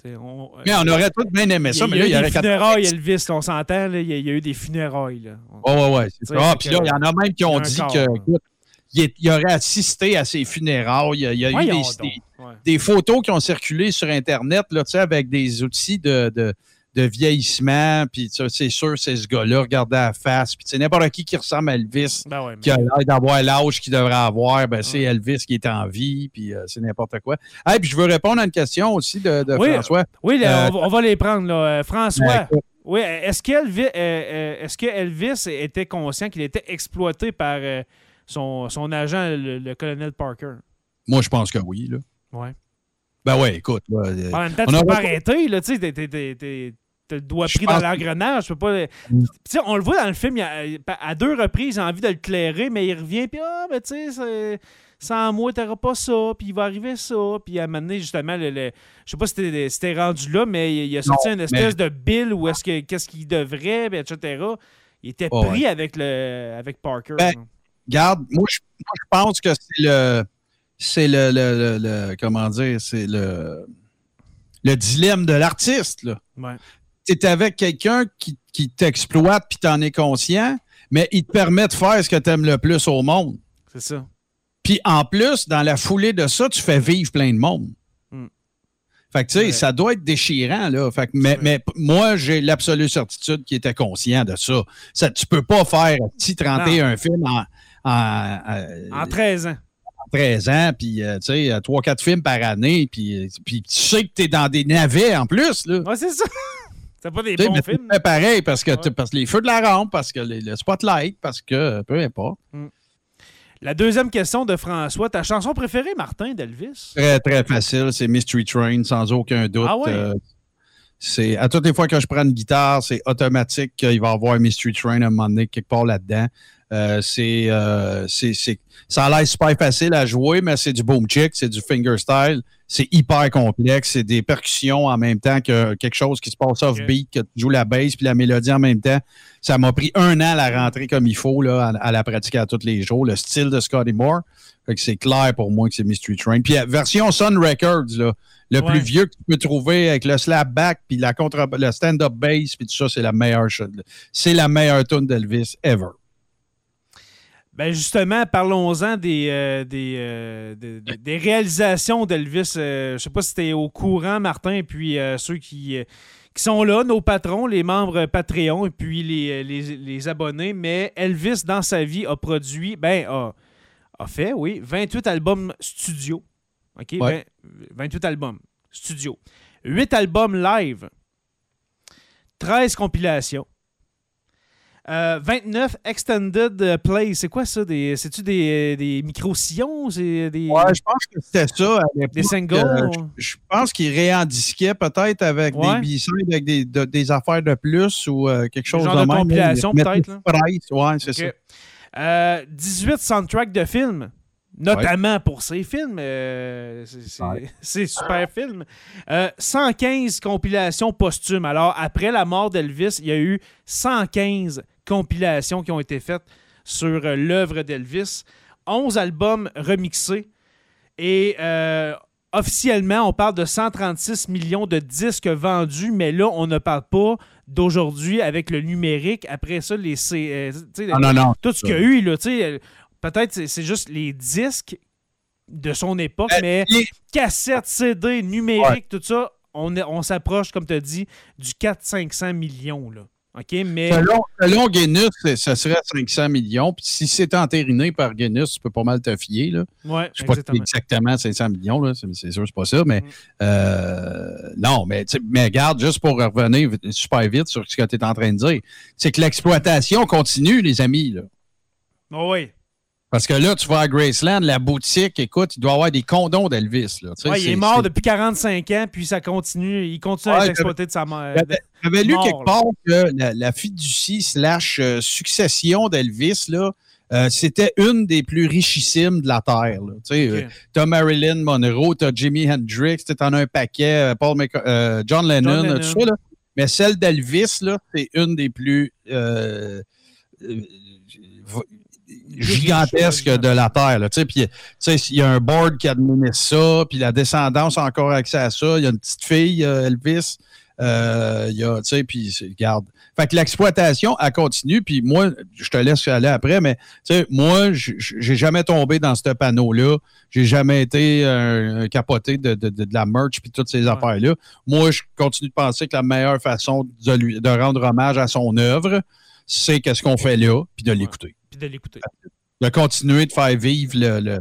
On, mais on aurait tous bien aimé ça, mais là, il y, aurait. Des funérailles, Elvis, on s'entend, il y, a eu des funérailles. Là. Ouais, ouais. Ah, puis là, il y en a même qui ont dit qu'il aurait assisté à ces funérailles. Il y a, eu des, des, photos qui ont circulé sur Internet là, avec des outils de, de de vieillissement, puis c'est sûr, c'est ce gars-là, regardez la face, puis c'est n'importe qui qui ressemble à Elvis, ben qui a l'air d'avoir l'âge qu'il devrait avoir, ben c'est Elvis qui est en vie, puis euh, c'est n'importe quoi. Et puis je veux répondre à une question aussi de, François. Oui, euh, on, va, les prendre, là. Euh, François, oui, est-ce qu'Elvis est que Elvis était conscient qu'il était exploité par son, son, agent, le, colonel Parker? Moi, je pense que oui, là. Oui. Ben ouais, écoute. en même temps, tu peux pas arrêter, là, tu sais, le doigt pris dans l'engrenage. Je peux pas. Mm. On le voit dans le film, il a, à deux reprises, il a envie de le clairer, mais il revient, puis ah, ben tu sais, sans moi, t'auras pas ça, puis il va arriver ça. Puis à un moment donné, justement, le, je sais pas si c'était rendu là, mais il a sorti une espèce de bill où est-ce que qu'est-ce qu'il devrait, etc. Il était pris avec le avec Parker. Ben, garde, moi je, pense que c'est le c'est le, le, comment dire, c'est le le dilemme de l'artiste. Là. Ouais tu es avec quelqu'un qui, qui t'exploite puis en es conscient, mais il te permet de faire ce que tu aimes le plus au monde. C'est ça. Puis en plus, dans la foulée de ça, tu fais vivre plein de monde. Hmm. Fait que, tu sais, Ouais. ça doit être déchirant, là. Fait que, mais, mais moi, j'ai l'absolue certitude qu'il était conscient de ça. ça. Tu peux pas faire petit 31 films en, en, euh, En 13 ans. 13 ans, puis, euh, tu sais, 3-4 films par année, puis, puis tu sais que tu es dans des navets en plus, là. Ouais, c'est ça. C'est pas des bons mais films. pas pareil parce que, Ouais. parce que les feux de la rampe, parce que les- le spotlight, parce que peu importe. La deuxième question de François. Ta chanson préférée, Martin, d'Elvis? Très, très facile. C'est Mystery Train, sans aucun doute. Ah ouais? Euh, c'est à toutes les fois que je prends une guitare, c'est automatique qu'il va y avoir Mystery Train à un moment donné, quelque part là-dedans. Euh, c'est, euh, c'est, c'est- ça a l'air super facile à jouer, mais c'est du boom chick, c'est du fingerstyle, c'est hyper complexe, c'est des percussions en même temps que quelque chose qui se passe off-beat, que tu joues la bass puis la mélodie en même temps. Ça m'a pris un an à la rentrer comme il faut, là, à, à la pratiquer à tous les jours. Le style de Scotty Moore, fait que c'est clair pour moi que c'est Mystery Train. Puis euh, version Sun Records, là, le Ouais. plus vieux que tu peux trouver avec le slapback puis la contre le stand-up bass puis tout ça, c'est la meilleure chose. C'est la meilleure tune d'Elvis ever. Ben justement, parlons-en des, euh, des, euh, des- réalisations d'Elvis. Euh, je sais pas si tu es au courant, Martin, et puis euh, ceux qui, qui sont là, nos patrons, les membres Patreon, et puis les, les- les abonnés. Mais Elvis, dans sa vie, a produit, ben, a, a fait, oui, 28 albums studio. OK? Ouais. 20 28 albums studio. 8 albums live. 13 compilations. Euh, 29 Extended euh, Play. C'est quoi ça? Des, c'est-tu des, des micro-sillons? C'est des, Ouais, je pense que c'était ça des singles? Euh, je, je pense qu'il réindisquait peut-être avec Ouais. des B-sides, avec des, de- des affaires de plus ou euh, quelque chose genre de de même. compilation, peut-être, Ouais, c'est Ok. ça. Euh, 18 soundtracks de films, notamment pour ces films. euh, c'est, c'est- Ouais. c'est super film. Euh, 115 compilations posthumes. Alors, après la mort d'Elvis, il y a eu 115 compilations qui ont été faites sur euh, l'œuvre d'Elvis. 11 albums remixés. Et euh, officiellement, on parle de 136 millions de disques vendus, mais là, on ne parle pas d'aujourd'hui avec le numérique. Après ça, les C- euh, Ah, non, non. tout ce qu'il y a eu, là, euh, peut-être c'est, juste les disques de son époque, Euh, mais les- cassettes, CD, numérique, tout ça, on s'approche, comme tu as dit, du 400-500 millions, là. OK, mais... Selon, selon Guinness, ça serait 500 millions. Puis si c'est entériné par Guinness, tu peux pas mal te fier. Là. Ouais, Je sais pas exactement. exactement 500 millions, là. C'est, sûr, c'est pas ça. Mais Mm. euh, non, mais, mais regarde, juste pour revenir super vite sur ce que tu es en train de dire, c'est que l'exploitation continue, les amis. Là. Oh, oui. Parce que là, tu vas à Graceland, la boutique, écoute, il doit y avoir des condoms d'Elvis. Là, Tu sais, Ouais, il est mort depuis 45 ans, puis ça continue. Il continue à être exploité de sa mère. J'avais- lu quelque part que la, la fiducie slash euh, succession d'Elvis, là, euh, c'était une des plus richissimes de la Terre. Tu sais, Ok. euh, t'as Marilyn Monroe, t'as Jimi Hendrix, tu en as un paquet, euh, Paul Mc- euh, John Lennon, John Lennon. tout ça. là. Mais celle d'Elvis, là, c'est une des plus euh, euh, gigantesques de la Terre. là. Tu sais, Puis, tu sais, il y a un board qui administre ça, puis la descendance a encore accès à ça. Il y a une petite fille, euh, Elvis. Euh, il y a, tu sais, puis, regarde. Fait que l'exploitation, elle continue, puis moi, je te laisse aller après, mais, tu sais, moi, j'ai jamais tombé dans ce panneau-là. J'ai jamais été un, un capoté de, de- de- de la merch puis toutes ces affaires-là. Moi, je continue de penser que la meilleure façon de, lui, de rendre hommage à son œuvre, c'est qu'est-ce qu'on fait là, puis de l'écouter. Puis de l'écouter. De continuer de faire vivre le, le-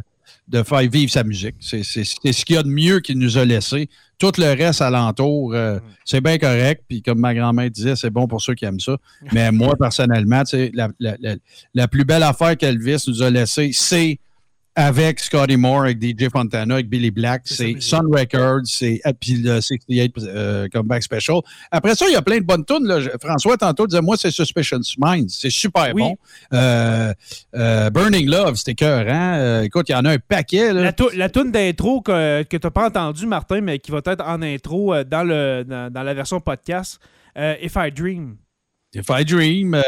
de faire vivre sa musique. C'est ce qu'il y a de mieux qu'il nous a laissé. Tout le reste alentour, euh, c'est bien correct. Puis comme ma grand-mère disait, c'est bon pour ceux qui aiment ça. Mais moi, personnellement, la, la- la- la plus belle affaire qu'Elvis nous a laissée, c'est avec Scotty Moore, avec DJ Fontana, avec Billy Black, C'est. Sun Records, c'est euh, puis le 68 euh, Comeback Special. Après ça, il y a plein de bonnes tunes. là. François, tantôt, disait Moi, c'est Suspicious Minds. C'est super Oui. bon. Euh, euh, Burning Love, c'était écœurant. Euh, écoute, il y en a un paquet. Là. La, toune d'intro que, que tu n'as pas entendue, Martin, mais qui va être en intro dans, le, dans, dans la version podcast, If I Dream. If I Dream, euh,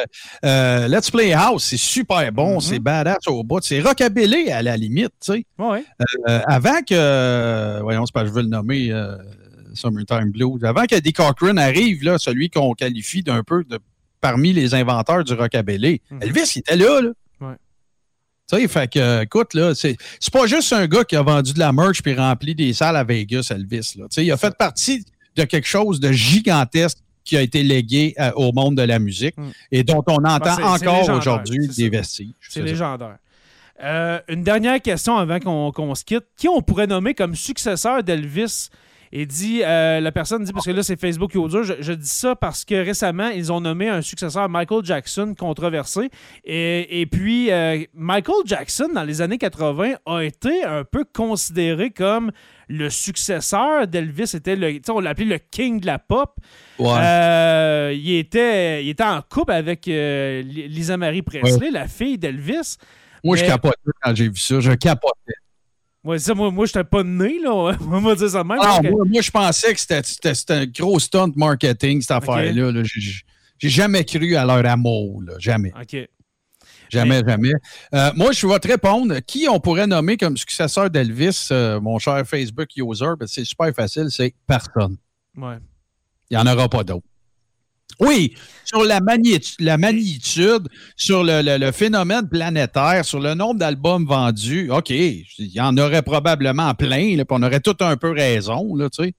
euh, Let's Play House, c'est super bon, Mhm. c'est badass au bout. C'est rockabilly à la limite, tu sais. Ouais. Euh, avant que, voyons, c'est pas, je veux le nommer euh, Summertime Blues, avant que Eddie Cochran arrive, là, celui qu'on qualifie d'un peu de parmi les inventeurs du rockabilly, Mhm. Elvis, il était là, là. Ouais. Tu sais, fait que, écoute, là, c'est c'est pas juste un gars qui a vendu de la merch puis rempli des salles à Vegas, Elvis. Là. Tu sais, il a fait partie de quelque chose de gigantesque qui a été légué euh, au monde de la musique Mm. et dont on entend encore aujourd'hui des ça. vestiges. C'est légendaire. Euh, une dernière question avant qu'on se quitte. Qui on pourrait nommer comme successeur d'Elvis? Et dit, euh, la personne dit, parce que là c'est Facebook User, je, je dis ça parce que récemment, ils ont nommé un successeur, Michael Jackson, controversé. Et, et puis, euh, Michael Jackson, dans les années 80, a été un peu considéré comme le successeur d'Elvis. C'était le, on l'appelait le king de la pop. Ouais. Euh, il, était, il était en couple avec euh, Li- Lisa Marie Presley, la fille d'Elvis. moi, je capotais quand j'ai vu ça. Je capotais. Ouais, ça, moi, moi j'étais pas né, là. On va dire ça de même. Ah, que- moi, moi, je pensais que c'était- un gros stunt marketing, cette affaire-là. là. J'ai- J'ai jamais cru à leur amour. là. Jamais. OK. Jamais, jamais. Euh, moi, je vais te répondre. Qui on pourrait nommer comme successeur d'Elvis, euh, mon cher Facebook user? Ben, c'est super facile, c'est personne. Ouais. Il n'y en aura pas d'autres. Oui, sur la, magnitude, la magnitude, sur le, le- le phénomène planétaire, sur le nombre d'albums vendus, OK, il y en aurait probablement plein, là, puis on aurait tout un peu raison, là, tu sais.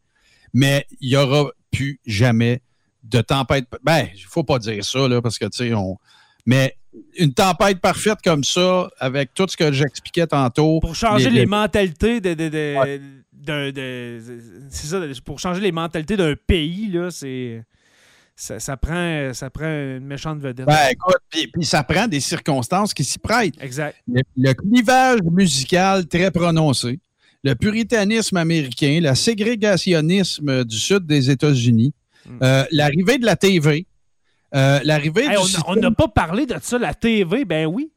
Mais il n'y aura plus jamais de tempête. Ben, il ne faut pas dire ça, là, parce que, tu sais, on. Mais une tempête parfaite comme ça, avec tout ce que j'expliquais tantôt. Pour changer les, les- mentalités de. de, de- c'est ça, pour changer les mentalités d'un pays, là, c'est. Ça, ça prend, ça prend une méchante vedette. Ben, écoute, puis, puis ça prend des circonstances qui s'y prêtent. Exact. Le, le clivage musical très prononcé, le puritanisme américain, le ségrégationnisme du sud des États-Unis, Mm. euh, l'arrivée de la TV, euh, l'arrivée Hey, du on n'a pas parlé de ça, la TV, ben oui.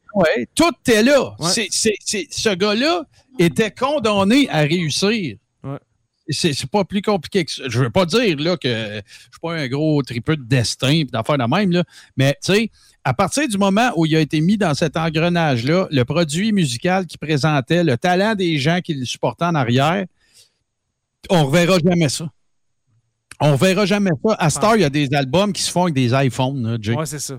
Tout est là. Ouais. C'est- c'est- c'est- ce gars-là était condamné à réussir. Ouais. C'est c'est pas plus compliqué que ça. Je veux pas dire là, que je suis pas un gros tripeux de destin et d'affaires de même, là, mais tu sais, à partir du moment où il a été mis dans cet engrenage-là, le produit musical qu'il présentait, le talent des gens qui le supportaient en arrière, on reverra jamais ça. On reverra jamais ça. À Star, il y a des albums qui se font avec des iPhones, Jay. Ouais, c'est ça.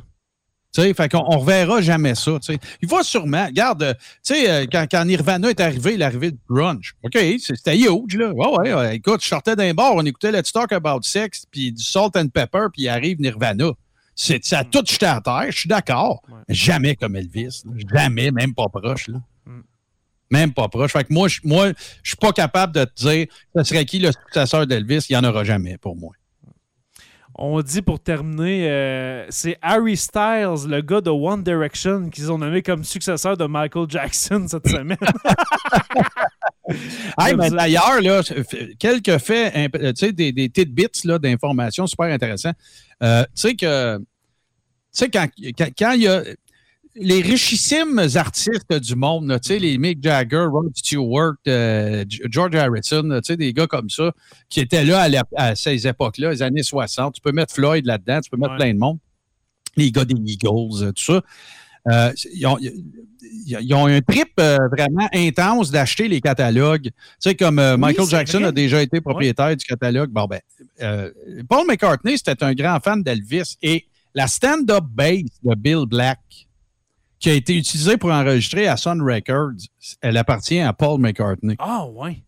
Tu sais, fait qu'on on reverra jamais ça. Il va sûrement, regarde, euh, tu sais, euh, quand, quand Nirvana est arrivé, l'arrivée du grunge. OK, c'est- c'était huge, là. Ouais, ouais, ouais. Écoute, je sortais d'un bar, on écoutait Let's Talk About Sex, puis du Salt and Pepper, puis il arrive Nirvana. C'est, ça a tout jeté à terre, je suis d'accord. Ouais. Jamais comme Elvis. là. Jamais, même pas proche, là. Même pas proche. Fait que moi, je moi, je suis pas capable de te dire, ce serait qui le successeur d'Elvis? Il n'y en aura jamais pour moi. On dit pour terminer, euh, c'est Harry Styles, le gars de One Direction, qu'ils ont nommé comme successeur de Michael Jackson cette semaine. Hey, mais d'ailleurs, là, quelques faits, tu sais, des, des tidbits là, d'informations super intéressants. Euh, tu sais que, tu sais, quand, quand, quand il y a les richissimes artistes du monde, tu sais, les Mick Jagger, Rod Stewart, euh, George Harrison, tu sais, des gars comme ça, qui étaient là à, la- à ces époques-là, les années 60. Tu peux mettre Floyd là-dedans, tu peux mettre Ouais. plein de monde. Les gars des Eagles, euh, tout ça. Euh, ils, ont, ils- ils ont un trip euh, vraiment intense d'acheter les catalogues. Tu sais, comme euh, Michael Jackson vrai. a déjà été propriétaire du catalogue. Bon, ben, Paul McCartney, c'était un grand fan d'Elvis. Et la stand-up bass de Bill Black, qui a été utilisée pour enregistrer à Sun Records, elle appartient à Paul McCartney. Ah, ouais.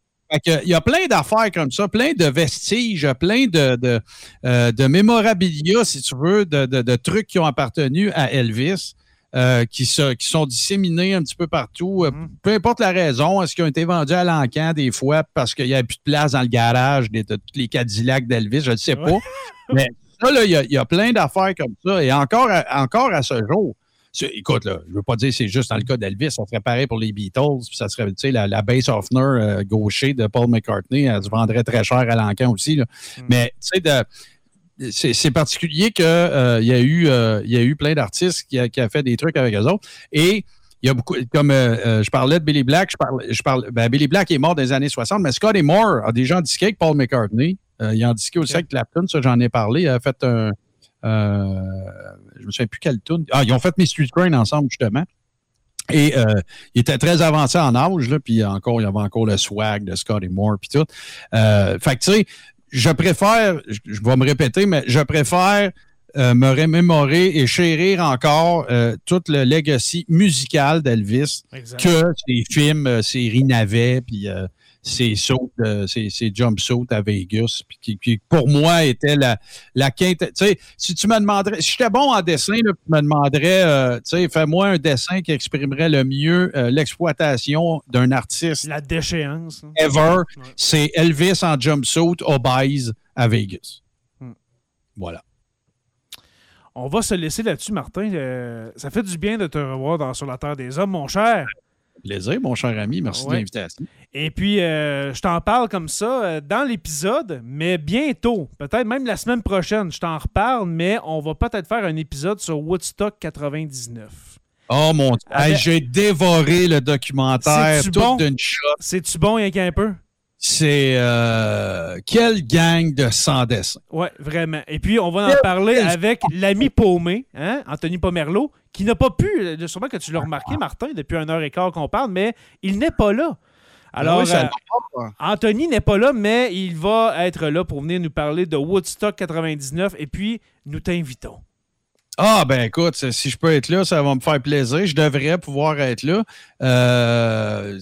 Il y a plein d'affaires comme ça, plein de vestiges, plein de, de, euh, de mémorabilia, si tu veux, de, de- de trucs qui ont appartenu à Elvis, euh, qui, se- qui sont disséminés un petit peu partout. Euh, Mhm. Peu importe la raison, est-ce qu'ils ont été vendus à l'encan des fois parce qu'il n'y avait plus de place dans le garage de, tous les Cadillacs d'Elvis, je ne sais pas. Ouais. Mais ça, il y y a plein d'affaires comme ça. Et encore à, encore à ce jour, Écoute, là, je veux pas dire que c'est juste dans le cas d'Elvis, ça serait pareil pour les Beatles, puis ça serait, tu sais, la, la bass Hoffner euh, gaucher de Paul McCartney, elle se vendrait très cher à l'encan aussi. là. Mm. Mais, tu sais, c'est particulier qu'il y, a eu, euh, y a eu plein d'artistes qui qui a fait des trucs avec eux autres. Et il y a beaucoup, comme euh, euh, je parlais de Billy Black, je parle, je parle, ben, Billy Black est mort dans les années 60, mais Scotty Moore a déjà disqué avec Paul McCartney. Euh, il a disqué aussi avec Clapton, ça j'en ai parlé. Il a fait un. Euh, je me souviens plus quel tune. Ah, ils ont fait Mystery Train ensemble, justement. Et euh, il était très avancé en âge, là, puis encore, il y avait encore le swag de Scotty Moore, puis tout. Euh, fait que, tu sais, je préfère, je, je vais me répéter, mais je préfère euh, me remémorer et chérir encore euh, tout le legacy musical d'Elvis que ses films, ses rinavets, puis ses sauts, euh, ses, ses jump sauts à Vegas, puis qui, qui, pour moi était la, la quinte. Tu sais, si tu me demanderais, si j'étais bon en dessin, là, tu me demanderais, euh, tu sais, fais-moi un dessin qui exprimerait le mieux euh, l'exploitation d'un artiste La déchéance. hein. ever, Ouais. c'est Elvis en jumpsuit obèse à Vegas. Hmm. Voilà. On va se laisser là-dessus, Martin. Euh, ça fait du bien de te revoir dans Sur la Terre des Hommes, mon cher. Plaisir, mon cher ami. Merci Ouais. de l'invitation. Et puis, euh, je t'en parle comme ça euh, dans l'épisode, mais bientôt, peut-être même la semaine prochaine, je t'en reparle, mais on va peut-être faire un épisode sur Woodstock 99. Oh mon Dieu. Avec- Hey, J'ai dévoré le documentaire tout bon? d'une shot. C'est-tu bon, rien qu'un peu? C'est euh, quelle gang de sans dessin. Ouais, vraiment. Et puis, on va en parler avec l'ami paumé, hein, Anthony Pomerleau, qui n'a pas pu, euh, sûrement que tu l'as remarqué, Martin, depuis un heure et quart qu'on parle, mais il n'est pas là. Alors, oui, ça euh, Anthony n'est pas là, mais il va être là pour venir nous parler de Woodstock 99 et puis nous t'invitons. Ah, ben écoute, si je peux être là, ça va me faire plaisir. Je devrais pouvoir être là. Euh,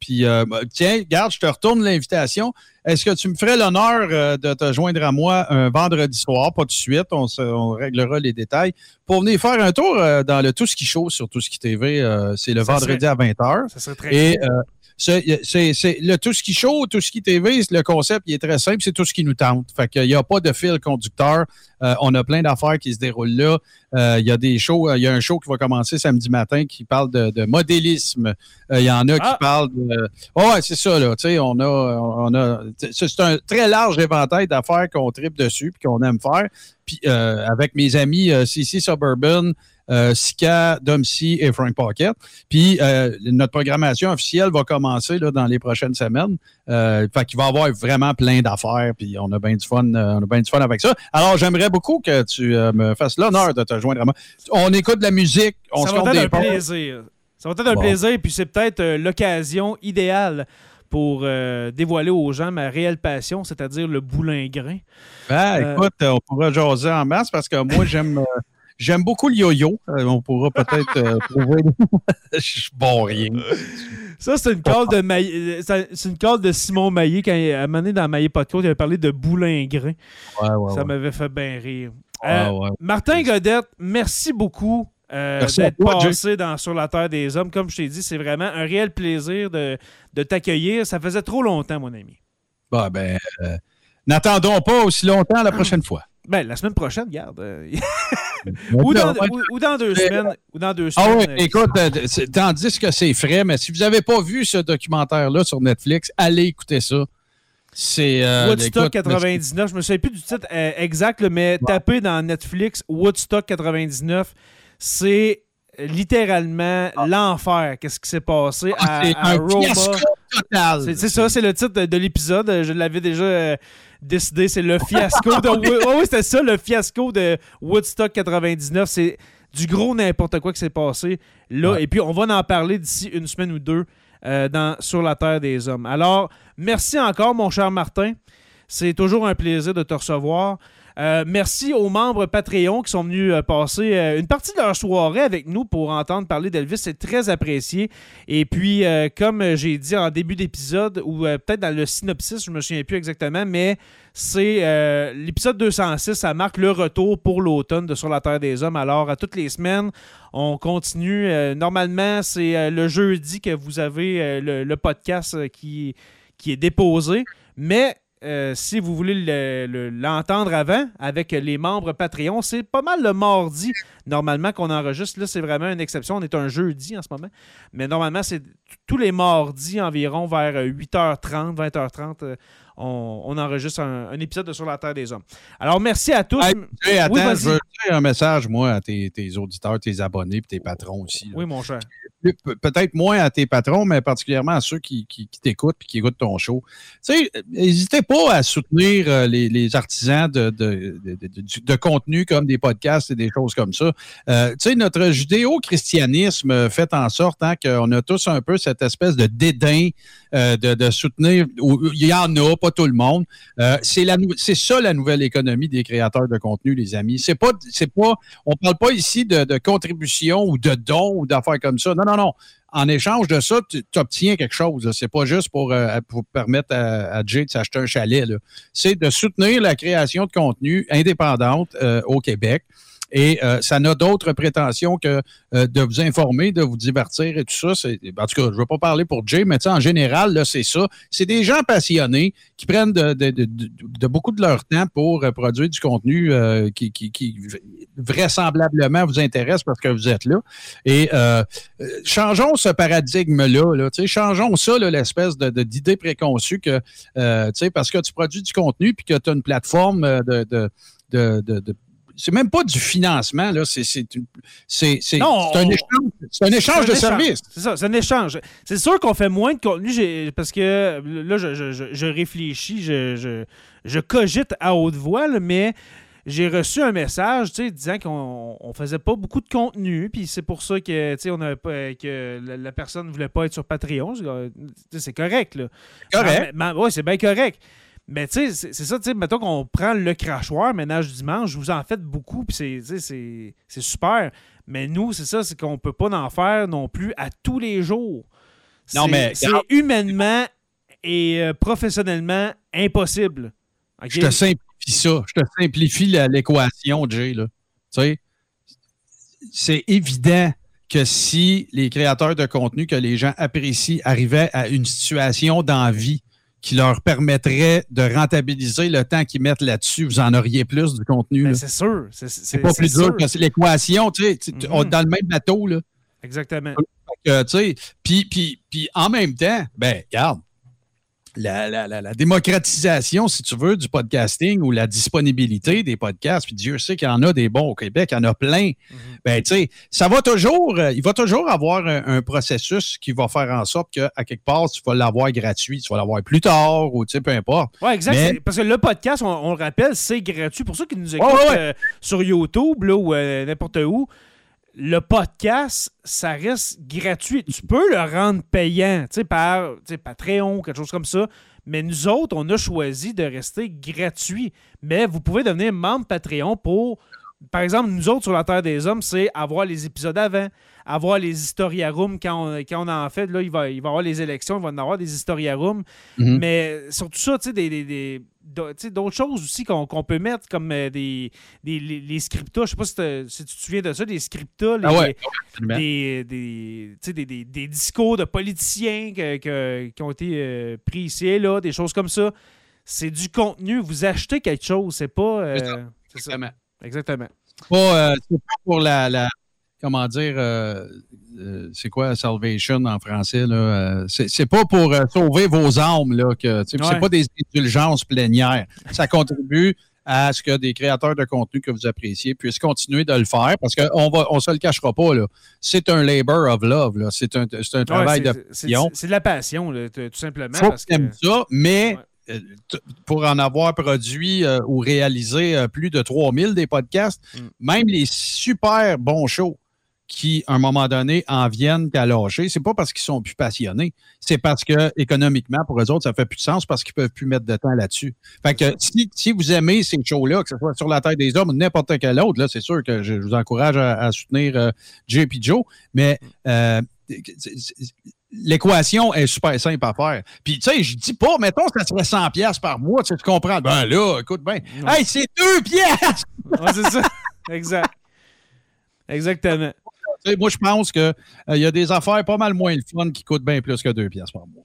puis, euh, tiens, garde, je te retourne l'invitation. Est-ce que tu me ferais l'honneur euh, de te joindre à moi un vendredi soir, pas tout de suite, on, se- on réglera les détails, pour venir faire un tour dans le Tout ce qui chaud sur Tout ce qui TV. c'est le Ça vendredi à 20h. Ça serait très Et cool. C'est, le tout ce qui chaud, tout ce qui TV, le concept il est très simple, c'est tout ce qui nous tente. Fait qu'il n'y a pas de fil conducteur. Euh, on a plein d'affaires qui se déroulent là. Euh, Il y a des shows, euh, il y a un show qui va commencer samedi matin qui parle de, de modélisme. Euh, Il y en a qui Ah! parlent de. Oh, ouais, c'est ça, là. Tu sais, on a, on a. C'est un très large éventail d'affaires qu'on tripe dessus puis qu'on aime faire. Puis avec mes amis CC Suburban, euh, Sika, et Frank Pocket. Puis euh, notre programmation officielle va commencer là, dans les prochaines semaines. Euh, fait qu'il va y avoir vraiment plein d'affaires, puis on a bien du fun, euh, on a bien du fun avec ça. Alors j'aimerais beaucoup que tu euh, me fasses l'honneur de te joindre à moi. On écoute de la musique, on ça se compte va être des plaisir. Ça va être un Bon. plaisir, puis c'est peut-être l'occasion idéale pour euh, dévoiler aux gens ma réelle passion, c'est-à-dire le boulingrin. Ben, Euh, écoute, on pourra jaser en masse parce que moi j'aime j'aime beaucoup le yo-yo. Euh, on pourra peut-être euh, trouver. Je suis bon rien. Ça, c'est une call de Maillé- euh, c'est une call de Simon Maillé quand il a mené dans Maillé Podcast, il avait parlé de boulingrin. Ouais, ouais, Ça ouais. m'avait fait bien rire. Euh. Martin Godette, merci beaucoup euh, d'être passé dans Sur la Terre des Hommes. Comme je t'ai dit, c'est vraiment un réel plaisir de, de t'accueillir. Ça faisait trop longtemps, mon ami. Bah, ben, euh, n'attendons pas aussi longtemps la prochaine fois. Ben, la semaine prochaine, garde. ou, dans, Ouais. ou- ou dans deux semaines. Ou dans deux Ah semaines. oui, euh, écoute, euh, tandis que c'est frais, mais si vous n'avez pas vu ce documentaire-là sur Netflix, allez écouter ça. C'est. euh, Woodstock écoute, 99, je me souviens plus du titre euh, exact, mais tapez dans Netflix Woodstock 99, c'est littéralement l'enfer. Qu'est-ce qui s'est passé ah, à, c'est à un Roma? C'est ça, c'est le titre de, de l'épisode. Je l'avais déjà décidé. C'est le fiasco de. Ouais, ouais, c'était ça, le fiasco de Woodstock 99. C'est du gros n'importe quoi qui s'est passé là. Ouais. Et puis, on va en parler d'ici une semaine ou deux euh, dans Sur la Terre des Hommes. Alors, merci encore, mon cher Martin. C'est toujours un plaisir de te recevoir. Euh, merci aux membres Patreon qui sont venus euh, passer euh, une partie de leur soirée avec nous pour entendre parler d'Elvis. C'est très apprécié. Et puis, comme j'ai dit en début d'épisode, ou peut-être dans le synopsis, je me souviens plus exactement, mais c'est l'épisode 206, ça marque le retour pour l'automne de Sur la Terre des Hommes. Alors, à toutes les semaines, on continue. Normalement, c'est le jeudi que vous avez le, podcast qui est déposé. Mais euh, si vous voulez le- le- l'entendre avant avec les membres Patreon, c'est pas mal le mardi normalement qu'on enregistre. Là, c'est vraiment une exception. On est un jeudi en ce moment. Mais normalement, c'est tous les mardis environ vers euh, 8h30, 20h30. euh, on, on enregistre un, un épisode de Sur la Terre des Hommes. Alors, merci à tous. Hey, Hey, attends, Oui, je veux dire un message, moi, à tes, tes auditeurs, tes abonnés et tes patrons aussi. là. Oui, mon cher. Pe- Peut-être moins à tes patrons, mais particulièrement à ceux qui, qui- t'écoutent et qui écoutent ton show. Sais, n'hésitez pas à soutenir euh, les, les artisans de, de, de- de- contenu comme des podcasts et des choses comme ça. Euh, tu sais, notre judéo-christianisme fait en sorte hein, qu'on a tous un peu cette espèce de dédain euh, de, soutenir. ou- Il y en a, pas tout le monde. Euh, c'est ça la nouvelle économie des créateurs de contenu, les amis. C'est pas, pas, on parle pas ici de, de contribution ou de dons ou d'affaires comme ça. Non, non, non. En échange de ça, tu obtiens quelque chose. C'est pas juste pour, euh, permettre à, Jay de s'acheter un chalet. C'est de soutenir la création de contenu indépendante euh, au Québec. Et euh, ça n'a d'autres prétentions que euh, de vous informer, de vous divertir et tout ça. En tout cas, je ne veux pas parler pour Jay, mais en général, c'est ça. C'est des gens passionnés qui prennent de, beaucoup de leur temps pour euh, produire du contenu qui, vraisemblablement vous intéresse parce que vous êtes là. Et changeons ce paradigme-là. Changeons ça, l'espèce d'idée préconçue que, parce que tu produis du contenu puis que tu as une plateforme de c'est même pas du financement, là. C'est c'est c'est- c'est- Non, un on- échange, c'est un échange de services. C'est ça, c'est un échange. C'est sûr qu'on fait moins de contenu j'ai- parce que là, je, je- je- réfléchis, je, je- je cogite à haute voix, là, mais j'ai reçu un message disant qu'on on faisait pas beaucoup de contenu, puis c'est pour ça que, on avait pas, que la, la personne ne voulait pas être sur Patreon. C'est correct. Là. Correct. oui, c'est bien correct. Mais tu sais, c'est ça, tu sais, mettons qu'on prend le crachoir, ménage du dimanche, je vous en faites beaucoup, puis c'est- super. Mais nous, c'est ça, c'est qu'on peut pas en faire non plus à tous les jours. Non, mais C'est humainement et euh, professionnellement impossible. Je te simplifie ça. Je te simplifie l'équation, Jay. Là. Tu sais, c'est évident que si les créateurs de contenu que les gens apprécient arrivaient à une situation d'envie qui leur permettrait de rentabiliser le temps qu'ils mettent là-dessus, vous en auriez plus du contenu. Ben, c'est sûr. C'est C'est pas plus dur que c'est l'équation. Tu sais, Mhm. dans le même bateau. Là. Exactement. Puis, puis, puis en même temps, ben, regarde, la, la- la- la démocratisation, si tu veux, du podcasting ou la disponibilité des podcasts, puis Dieu sait qu'il y en a des bons au Québec, il y en a plein. Mhm. Ben, tu sais, ça va toujours, euh, il va toujours avoir un, un processus qui va faire en sorte qu'à quelque part, tu vas l'avoir gratuit, tu vas l'avoir plus tard ou, tu sais, peu importe. Oui, exact. Mais- Parce que le podcast, on, on le rappelle, c'est gratuit. Pour ceux qui nous écoutent ouais, ouais. euh, sur YouTube là, ou euh, n'importe où, le podcast, ça reste gratuit. Tu peux le rendre payant, tu sais, par Patreon, quelque chose comme ça. Mais nous autres, on a choisi de rester gratuit. Mais vous pouvez devenir membre Patreon pour, par exemple, nous autres sur la Terre des Hommes, c'est avoir les épisodes avant, avoir les historiarums quand on, quand on en fait. Là, il va, il va y avoir les élections, il va y en avoir des historiarums. Mhm. Mais surtout ça, tu sais, des, des- des- d'au- tu sais, d'autres choses aussi qu'on peut mettre comme euh, des, des les, les scriptas. Je sais pas si, tu te souviens de ça, des scriptas, les- Ah ouais, absolument. des, des, des, discours de politiciens que- que- qui ont été euh, pris ici et là, des choses comme ça. C'est du contenu. Vous achetez quelque chose, c'est pas. euh. Exactement. Exactement. pas, euh, c'est pas pour la, la- comment dire, euh, euh, c'est quoi salvation en français là c'est, c'est pas pour sauver vos âmes là que Ouais. c'est pas des indulgences plénières. Ça contribue à ce que des créateurs de contenu que vous appréciez puissent continuer de le faire parce qu'on va on se le cachera pas là. C'est un labor of love là. C'est un, c'est un travail Ouais, de c'est- passion. c'est de la passion, là, tout simplement. faut parce que t'aimes que- ça, mais Ouais. Euh, pour en avoir produit euh, ou réalisé euh, plus de 3000 des podcasts, Mm. même les super bons shows qui, à un moment donné, en viennent qu'à lâcher, c'est pas parce qu'ils sont plus passionnés, c'est parce que économiquement, pour eux autres, ça fait plus de sens parce qu'ils peuvent plus mettre de temps là-dessus. Fait que si, si vous aimez ces shows-là, que ce soit sur la Terre des Hommes ou n'importe quel autre, là, c'est sûr que je, je vous encourage à, à soutenir euh, JP Joe, mais c'est- l'équation est super simple à faire. Puis, tu sais, je dis pas, mettons, ça serait 100 pièces par mois, tu sais, tu comprends. Ben là, écoute bien. Ouais. Hey, c'est 2 pièces! Ouais, c'est ça. exact. Exactement. Moi, je pense qu'il y a des affaires pas mal moins le fun qui coûtent bien plus que 2 pièces par mois.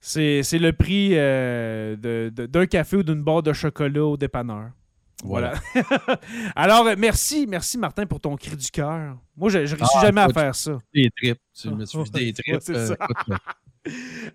C'est le prix euh, de- de- d'un café ou d'une barre de chocolat au dépanneur. Voilà. Alors, euh, merci, merci Martin pour ton cri du cœur. Moi, je ne réussis Ah, jamais à faire ça. Des me suis des Ouais, on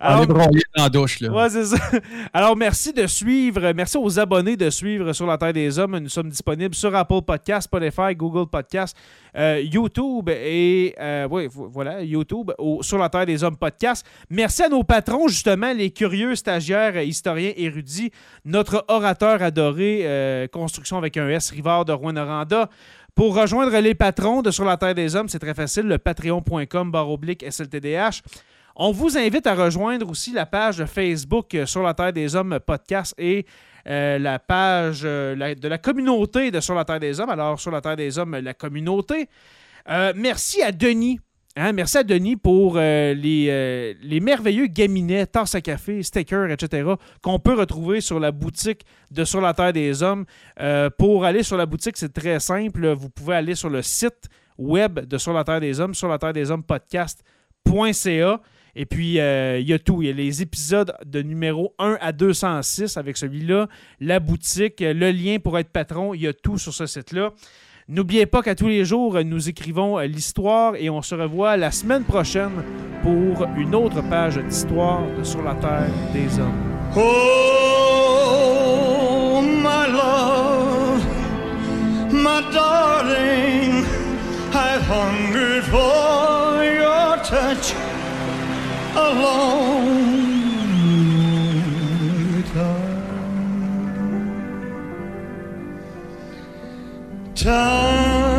Alors, est broyé dans la douche, là. Ouais, c'est ça. Alors, merci de suivre. Merci aux abonnés de suivre sur la Terre des Hommes. Nous sommes disponibles sur Apple Podcast, Spotify, Google Podcast, euh, YouTube et euh, oui, vo- voilà, YouTube au- sur la Terre des Hommes podcast. Merci à nos patrons, justement, les curieux stagiaires, euh, historiens, érudits, notre orateur adoré, euh, construction avec un S, Rivard de Rouen-Noranda. Pour rejoindre les patrons de Sur la Terre des Hommes, c'est très facile, le patreon.com barre oblique SLTDH. On vous invite à rejoindre aussi la page Facebook euh, Sur la Terre des Hommes podcast et euh, la page euh, de la communauté de Sur la Terre des Hommes. Alors, Sur la Terre des Hommes, la communauté. Merci à Denis. Hein, merci à Denis pour les, les merveilleux gaminets, tasses à café, stickers, etc., qu'on peut retrouver sur la boutique de Sur la Terre des Hommes. Pour aller sur la boutique, c'est très simple. Vous pouvez aller sur le site web de Sur la Terre des Hommes, sur la Terre des Hommes podcast.ca. Et puis, euh, il y a tout. Il y a les épisodes de numéro 1 à 206 avec celui-là, la boutique, le lien pour être patron. Il y a tout sur ce site-là. N'oubliez pas qu'à tous les jours, nous écrivons euh, l'histoire et on se revoit la semaine prochaine pour une autre page d'histoire Sur la Terre des Hommes. Oh, my love, my darling, I've hungered for your touch a long time.